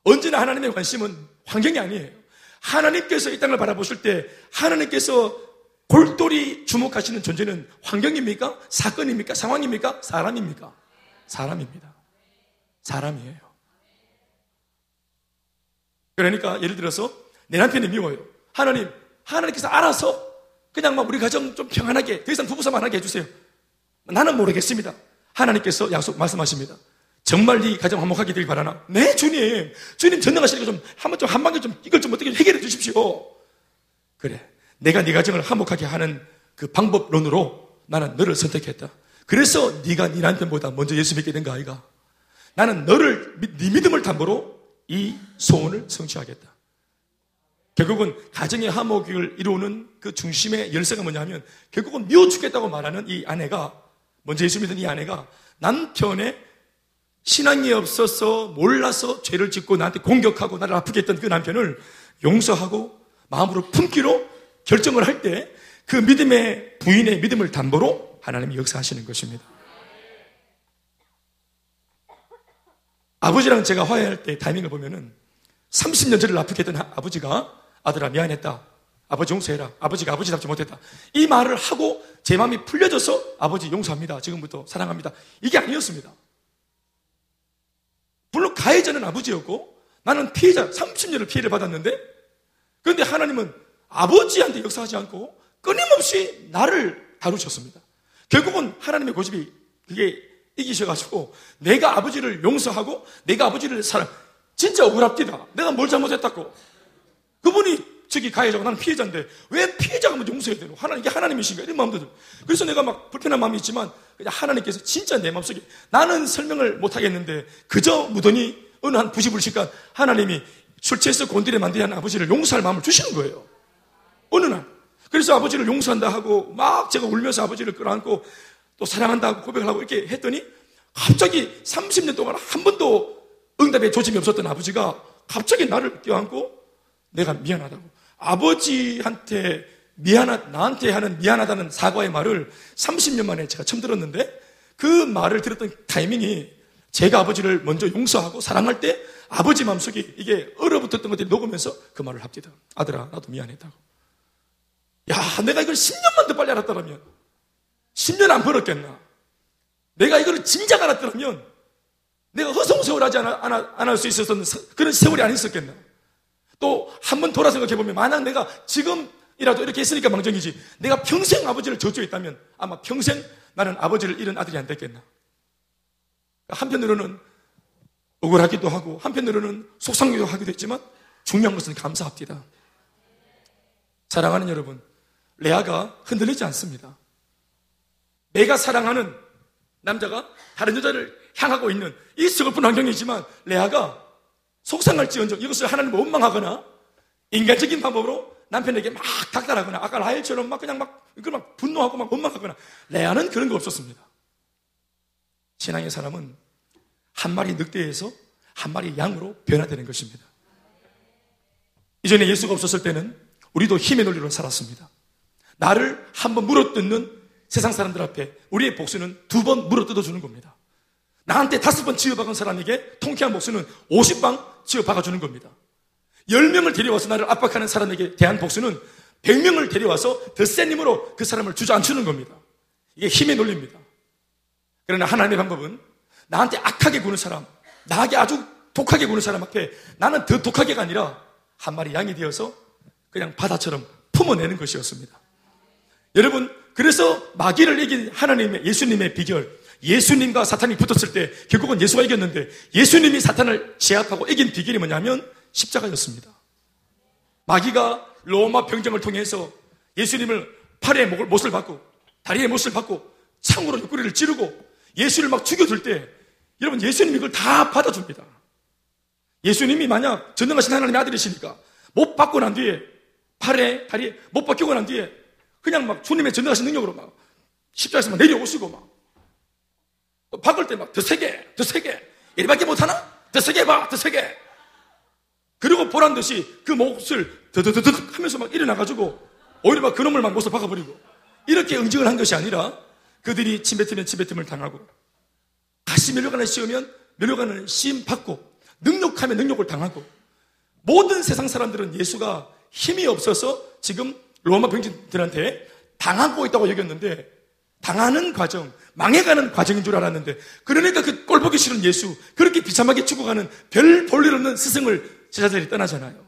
언제나 하나님의 관심은 환경이 아니에요. 하나님께서 이 땅을 바라보실 때 하나님께서 골똘히 주목하시는 존재는 환경입니까? 사건입니까? 상황입니까? 사람입니까? 사람입니다. 사람이에요. 그러니까 예를 들어서 내 남편이 미워요. 하나님, 하나님께서 알아서 그냥 막 우리 가정 좀 평안하게 더 이상 부부싸움 안 하게 해주세요. 나는 모르겠습니다. 하나님께서 약속 말씀하십니다. 정말 네 가정 화목하게 되길 바라나? 네, 주님. 주님 전능하시니까 좀 한번 좀 한 방에 좀 이걸 좀 어떻게 해결해 주십시오. 그래. 내가 네 가정을 화목하게 하는 그 방법론으로 나는 너를 선택했다. 그래서 네가 네 남편보다 먼저 예수 믿게 된 거 아이가? 나는 너를 네 믿음을 담보로 이 소원을 성취하겠다. 결국은 가정의 화목을 이루는 그 중심의 열쇠가 뭐냐면 결국은 미워 죽겠다고 말하는 이 아내가 먼저 예수 믿은 이 아내가 남편의 신앙이 없어서 몰라서 죄를 짓고 나한테 공격하고 나를 아프게 했던 그 남편을 용서하고 마음으로 품기로 결정을 할 때 그 믿음의 부인의 믿음을 담보로 하나님이 역사하시는 것입니다. 아버지랑 제가 화해할 때 타이밍을 보면은 30년 전을 아프게 했던 아버지가 아들아 미안했다. 아버지 용서해라. 아버지가 아버지답지 못했다. 이 말을 하고 제 마음이 풀려져서 아버지 용서합니다. 지금부터 사랑합니다. 이게 아니었습니다. 물론 가해자는 아버지였고 나는 피해자 30년을 피해를 받았는데 그런데 하나님은 아버지한테 역사하지 않고 끊임없이 나를 다루셨습니다. 결국은 하나님의 고집이 그게 이기셔가지고 내가 아버지를 용서하고 내가 아버지를 사랑 진짜 억울합니다. 내가 뭘 잘못했다고 그분이 저기 가해자고 나는 피해자인데 왜 피해자가 먼저 용서해야 되노? 하나님, 이게 하나님이신가? 이런 마음도 들어. 그래서 내가 막 불편한 마음이 있지만 하나님께서 진짜 내 마음속에 나는 설명을 못 하겠는데 그저 무더니 어느 한 부시불식간 하나님이 술 취해서 곤드레 만들한 아버지를 용서할 마음을 주시는 거예요. 어느 날. 그래서 아버지를 용서한다 하고 막 제가 울면서 아버지를 끌어안고 또 사랑한다고 고백을 하고 이렇게 했더니 갑자기 30년 동안 한 번도 응답에 조짐이 없었던 아버지가 갑자기 나를 껴안고 내가 미안하다고. 아버지한테 미안하, 나한테 하는 미안하다는 사과의 말을 30년 만에 제가 처음 들었는데 그 말을 들었던 타이밍이 제가 아버지를 먼저 용서하고 사랑할 때 아버지 마음속에 이게 얼어붙었던 것들이 녹으면서 그 말을 합니다. 아들아, 나도 미안했다고. 야, 내가 이걸 10년만 더 빨리 알았더라면 10년 안 벌었겠나? 내가 이걸 진작 알았더라면 내가 허송세월하지 않을 수 있었던 그런 세월이 안 있었겠나? 또 한 번 돌아 생각해보면 만약 내가 지금 이라도 이렇게 했으니까 망정이지 내가 평생 아버지를 저주했다면 아마 평생 나는 아버지를 잃은 아들이 안 됐겠나. 한편으로는 억울하기도 하고 한편으로는 속상하기도 하기도 했지만 중요한 것은 감사합니다. 사랑하는 여러분, 레아가 흔들리지 않습니다. 내가 사랑하는 남자가 다른 여자를 향하고 있는 이 서글픈 환경이지만 레아가 속상할지언정 이것을 하나님을 원망하거나 인간적인 방법으로 남편에게 막 닥달하거나 아까 라헬처럼 막 그냥 막 막 분노하고 막 원망하거나 레아는 그런 거 없었습니다. 신앙의 사람은 한 마리 늑대에서 한 마리 양으로 변화되는 것입니다. 이전에 예수가 없었을 때는 우리도 힘의 논리로 살았습니다. 나를 한 번 물어뜯는 세상 사람들 앞에 우리의 복수는 두 번 물어뜯어 주는 겁니다. 나한테 다섯 번 지어박은 사람에게 통쾌한 복수는 50방 지어박아주는 겁니다. 10명을 데려와서 나를 압박하는 사람에게 대한 복수는 100명을 데려와서 더 센 힘으로 그 사람을 주저앉히는 겁니다. 이게 힘의 논리입니다. 그러나 하나님의 방법은 나한테 악하게 구는 사람, 나에게 아주 독하게 구는 사람 앞에 나는 더 독하게가 아니라 한 마리 양이 되어서 그냥 바다처럼 품어내는 것이었습니다. 여러분, 그래서 마귀를 이긴 하나님의 예수님의 비결, 예수님과 사탄이 붙었을 때 결국은 예수가 이겼는데 예수님이 사탄을 제압하고 이긴 비결이 뭐냐면 십자가였습니다. 마귀가 로마 병정을 통해서 예수님을 팔에 못을 받고 다리에 못을 받고 창으로 옆구리를 찌르고 예수를 막 죽여줄 때 여러분 예수님이 그걸 다 받아줍니다. 예수님이 만약 전능하신 하나님의 아들이시니까 못 받고 난 뒤에 팔에 다리에 못 받기고 난 뒤에 그냥 막 주님의 전능하신 능력으로 막 십자가에서 막 내려오시고 막 박을 때 막 더 세게, 더 세게. 이리밖에 못하나? 더 세게 봐, 더 세게. 그리고 보란 듯이 그 몫을 드드드드 하면서 막 일어나가지고 오히려 막 그놈을 막 못을 박아버리고 이렇게 응징을 한 것이 아니라 그들이 침 뱉으면 침 뱉음을 당하고 다시 멸류관을 씌우면 멸류관을 씌임 받고 능력하면 능력을 당하고 모든 세상 사람들은 예수가 힘이 없어서 지금 로마 병진들한테 당하고 있다고 여겼는데 당하는 과정, 망해가는 과정인 줄 알았는데 그러니까 그 꼴보기 싫은 예수 그렇게 비참하게 죽어가는 별 볼일 없는 스승을 제자들이 떠나잖아요.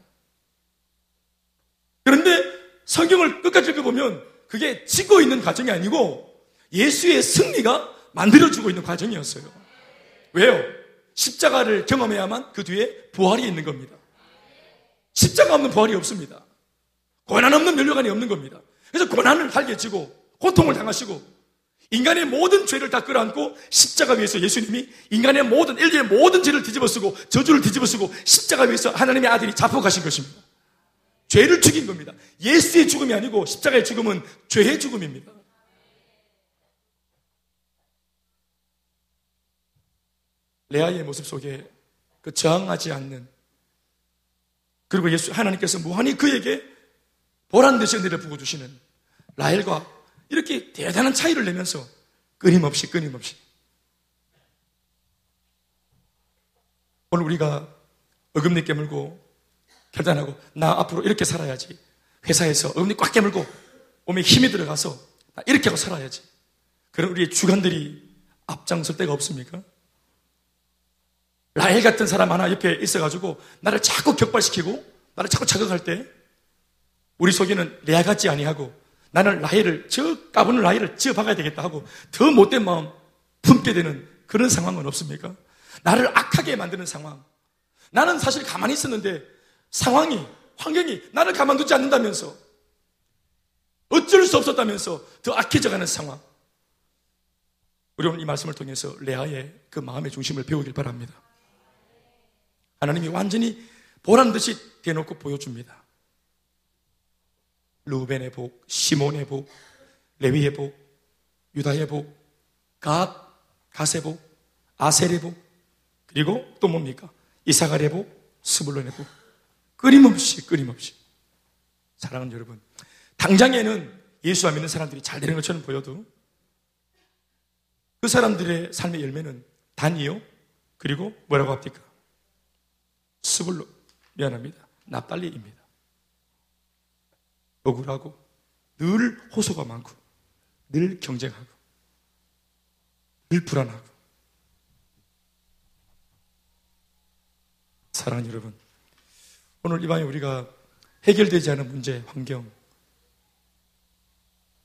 그런데 성경을 끝까지 읽어보면 그게 지고 있는 과정이 아니고 예수의 승리가 만들어주고 있는 과정이었어요. 왜요? 십자가를 경험해야만 그 뒤에 부활이 있는 겁니다. 십자가 없는 부활이 없습니다. 고난 없는 면류관이 없는 겁니다. 그래서 고난을 달게 지고 고통을 당하시고 인간의 모든 죄를 다 끌어안고 십자가 위에서 예수님이 인간의 모든 인류의 모든 죄를 뒤집어쓰고 저주를 뒤집어쓰고 십자가 위에서 하나님의 아들이 잡혀가신 것입니다. 죄를 죽인 겁니다. 예수의 죽음이 아니고 십자가의 죽음은 죄의 죽음입니다. 레아의 모습 속에 그 저항하지 않는 그리고 예수 하나님께서 무한히 그에게 보란 듯이 은혜를 부어 주시는 라헬과 이렇게 대단한 차이를 내면서 끊임없이 끊임없이. 오늘 우리가 어금니 깨물고 결단하고 나 앞으로 이렇게 살아야지. 회사에서 어금니 꽉 깨물고 몸에 힘이 들어가서 나 이렇게 하고 살아야지. 그런 우리의 주관들이 앞장설 때가 없습니까? 라헬 같은 사람 하나 옆에 있어가지고 나를 자꾸 격발시키고 나를 자꾸 자극할 때 우리 속에는 레아 같지 아니하고 나는 라헬을 저 까부는 라헬을 지어 박아야 되겠다 하고 더 못된 마음 품게 되는 그런 상황은 없습니까? 나를 악하게 만드는 상황. 나는 사실 가만히 있었는데 상황이 환경이 나를 가만두지 않는다면서 어쩔 수 없었다면서 더 악해져가는 상황. 우리 오늘 이 말씀을 통해서 레아의 그 마음의 중심을 배우길 바랍니다. 하나님이 완전히 보란 듯이 대놓고 보여줍니다. 루벤의 복, 시몬의 복, 레위의 복, 유다의 복, 갓, 가세 복, 아셀의 복, 그리고 또 뭡니까? 이사갈의 복, 스불론의 복. 끊임없이, 끊임없이. 사랑하는 여러분, 당장에는 예수와 믿는 사람들이 잘 되는 것처럼 보여도 그 사람들의 삶의 열매는 단이요. 그리고 뭐라고 합니까? 스불로 미안합니다. 납달리입니다. 억울하고 늘 호소가 많고 늘 경쟁하고 늘 불안하고. 사랑하는 여러분 오늘 이 밤에 우리가 해결되지 않은 문제, 환경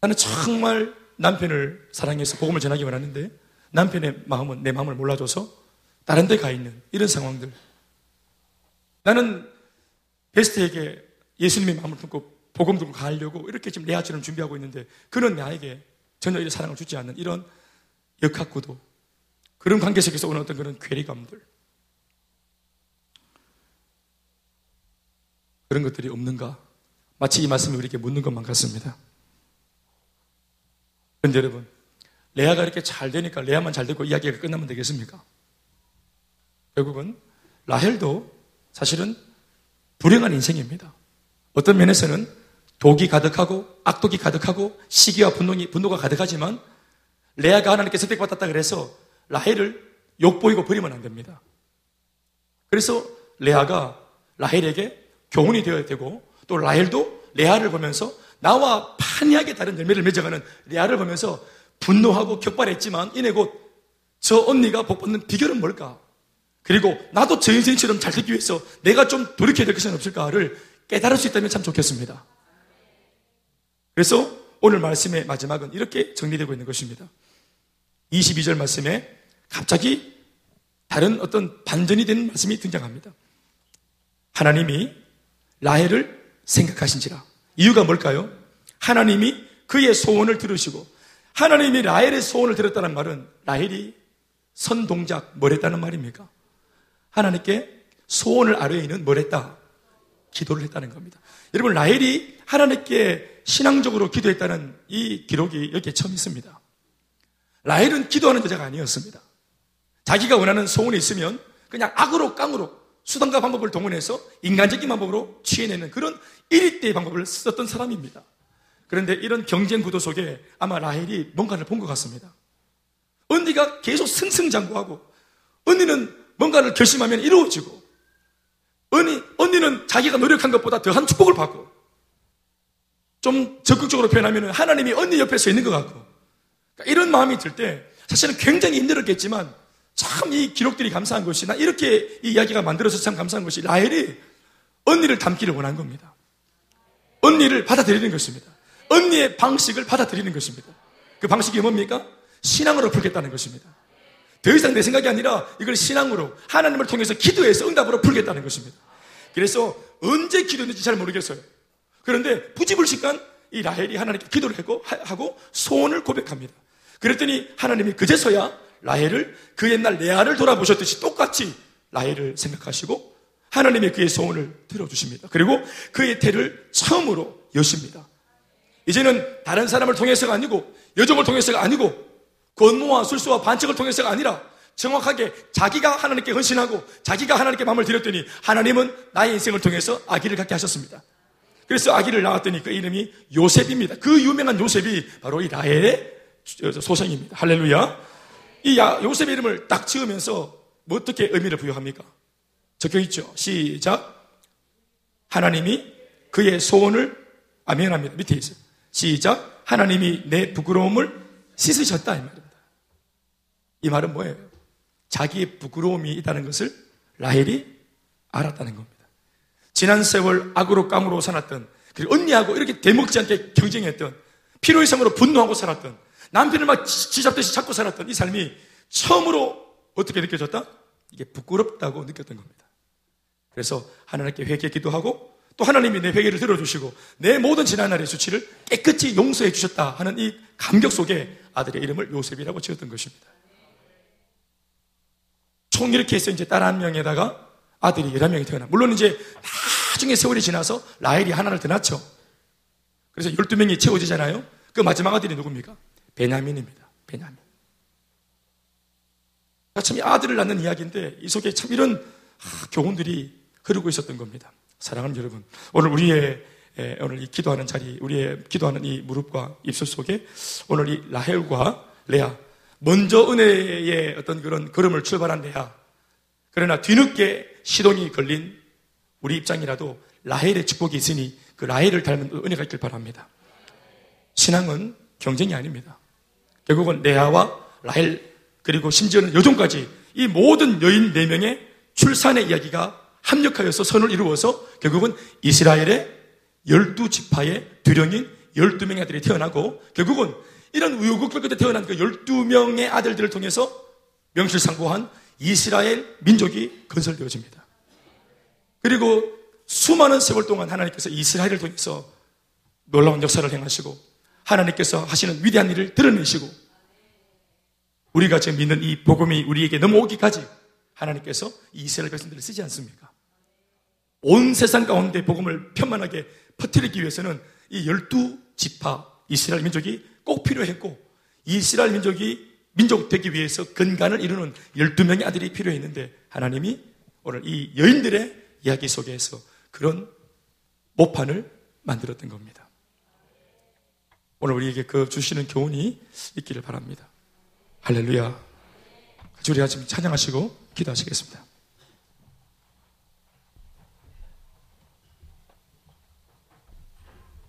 나는 정말 남편을 사랑해서 복음을 전하기 원하는데 남편의 마음은 내 마음을 몰라줘서 다른 데 가 있는 이런 상황들. 나는 베스트에게 예수님의 마음을 품고 복음 들고 가려고 이렇게 지금 레아처럼 준비하고 있는데 그는 나에게 전혀 이런 사랑을 주지 않는 이런 역학구도 그런 관계 속에서 오는 어떤 그런 괴리감들 그런 것들이 없는가 마치 이 말씀이 우리에게 묻는 것만 같습니다. 그런데 여러분 레아가 이렇게 잘 되니까 레아만 잘 되고 이야기가 끝나면 되겠습니까? 결국은 라헬도 사실은 불행한 인생입니다. 어떤 면에서는 독이 가득하고 악독이 가득하고 시기와 분노이, 분노가 가득하지만 레아가 하나님께 선택받았다 그래서 라헬을 욕보이고 버리면 안 됩니다. 그래서 레아가 라헬에게 교훈이 되어야 되고 또 라헬도 레아를 보면서 나와 판이하게 다른 열매를 맺어가는 레아를 보면서 분노하고 격발했지만 이내 곧 저 언니가 복 받는 비결은 뭘까? 그리고 나도 저 인생처럼 잘 되기 위해서 내가 좀 돌이켜야 될 것은 없을까를 깨달을 수 있다면 참 좋겠습니다. 그래서 오늘 말씀의 마지막은 이렇게 정리되고 있는 것입니다. 22절 말씀에 갑자기 다른 어떤 반전이 된 말씀이 등장합니다. 하나님이 라헬을 생각하신지라. 이유가 뭘까요? 하나님이 그의 소원을 들으시고 하나님이 라헬의 소원을 들었다는 말은 라헬이 선 동작 뭘 했다는 말입니까? 하나님께 소원을 아뢰이는 뭘 했다? 기도를 했다는 겁니다. 여러분 라헬이 하나님께 신앙적으로 기도했다는 이 기록이 여기에 처음 있습니다. 라헬은 기도하는 여자가 아니었습니다. 자기가 원하는 소원이 있으면 그냥 악으로 깡으로 수단과 방법을 동원해서 인간적인 방법으로 취해내는 그런 1위대의 방법을 썼던 사람입니다. 그런데 이런 경쟁 구도 속에 아마 라헬이 뭔가를 본 것 같습니다. 언니가 계속 승승장구하고 언니는 뭔가를 결심하면 이루어지고 언니, 언니는 자기가 노력한 것보다 더한 축복을 받고 좀 적극적으로 표현하면 하나님이 언니 옆에 서 있는 것 같고 그러니까 이런 마음이 들 때 사실은 굉장히 힘들었겠지만 참 이 기록들이 감사한 것이 나 이렇게 이 이야기가 만들어서 참 감사한 것이 라헬이 언니를 담기를 원한 겁니다. 언니를 받아들이는 것입니다. 언니의 방식을 받아들이는 것입니다. 그 방식이 뭡니까? 신앙으로 풀겠다는 것입니다. 더 이상 내 생각이 아니라 이걸 신앙으로 하나님을 통해서 기도해서 응답으로 풀겠다는 것입니다. 그래서 언제 기도했는지 잘 모르겠어요. 그런데 부지불식간 이 라헬이 하나님께 기도를 하고, 하고 소원을 고백합니다. 그랬더니 하나님이 그제서야 라헬을 그 옛날 레아를 돌아보셨듯이 똑같이 라헬을 생각하시고 하나님의 그의 소원을 들어주십니다. 그리고 그의 태를 처음으로 여십니다. 이제는 다른 사람을 통해서가 아니고 여정을 통해서가 아니고 권모와 술수와 반칙을 통해서가 아니라 정확하게 자기가 하나님께 헌신하고 자기가 하나님께 마음을 드렸더니 하나님은 나의 인생을 통해서 아기를 갖게 하셨습니다. 그래서 아기를 낳았더니 그 이름이 요셉입니다. 그 유명한 요셉이 바로 이 라헬의 소생입니다. 할렐루야. 이 요셉의 이름을 딱 지으면서 뭐 어떻게 의미를 부여합니까? 적혀 있죠. 시작. 하나님이 그의 소원을 아멘합니다. 밑에 있어요. 시작. 하나님이 내 부끄러움을 씻으셨다. 이 말입니다. 이 말은 뭐예요? 자기의 부끄러움이 있다는 것을 라헬이 알았다는 겁니다. 지난 세월 악으로 깡으로 살았던 그리고 언니하고 이렇게 대먹지 않게 경쟁했던 필요의 삶으로 분노하고 살았던 남편을 막 지잡듯이 잡고 살았던 이 삶이 처음으로 어떻게 느껴졌다? 이게 부끄럽다고 느꼈던 겁니다. 그래서 하나님께 회개 기도하고 또 하나님이 내 회개를 들어주시고 내 모든 지난날의 수치를 깨끗이 용서해 주셨다 하는 이 감격 속에 아들의 이름을 요셉이라고 지었던 것입니다. 총 이렇게 해서 이제 딸 한 명에다가 아들이 11명이 태어나. 물론 이제 나중에 세월이 지나서 라헬이 하나를 더 낳죠. 그래서 12명이 채워지잖아요. 그 마지막 아들이 누굽니까? 베냐민입니다. 베냐민. 참 아들을 낳는 이야기인데 이 속에 참 이런 교훈들이 흐르고 있었던 겁니다. 사랑하는 여러분, 오늘 우리의 오늘 이 기도하는 자리, 우리의 기도하는 이 무릎과 입술 속에 오늘 이 라헬과 레아, 먼저 은혜의 어떤 그런 걸음을 출발한 레아, 그러나 뒤늦게 시동이 걸린 우리 입장이라도 라헬의 축복이 있으니 그 라헬을 닮은 은혜가 있길 바랍니다. 신앙은 경쟁이 아닙니다. 결국은 레아와 라헬 그리고 심지어는 여종까지 이 모든 여인 4명의 출산의 이야기가 합력하여서 선을 이루어서 결국은 이스라엘의 열두 지파의 두령인 열두 명의 아들이 태어나고 결국은 이런 우여곡절 끝에 태어난 그 열두 명의 아들들을 통해서 명실상부한 이스라엘 민족이 건설되어집니다. 그리고 수많은 세월 동안 하나님께서 이스라엘을 통해서 놀라운 역사를 행하시고 하나님께서 하시는 위대한 일을 드러내시고 우리가 지금 믿는 이 복음이 우리에게 넘어오기까지 하나님께서 이스라엘 백성들을 쓰지 않습니까? 온 세상 가운데 복음을 편만하게 퍼뜨리기 위해서는 이 열두 지파 이스라엘 민족이 꼭 필요했고 이스라엘 민족이 민족 되기 위해서 근간을 이루는 열두 명의 아들이 필요했는데 하나님이 오늘 이 여인들의 이야기 속에서 그런 모판을 만들었던 겁니다. 오늘 우리에게 그 주시는 교훈이 있기를 바랍니다. 할렐루야. 주리 아침 찬양하시고 기도하시겠습니다.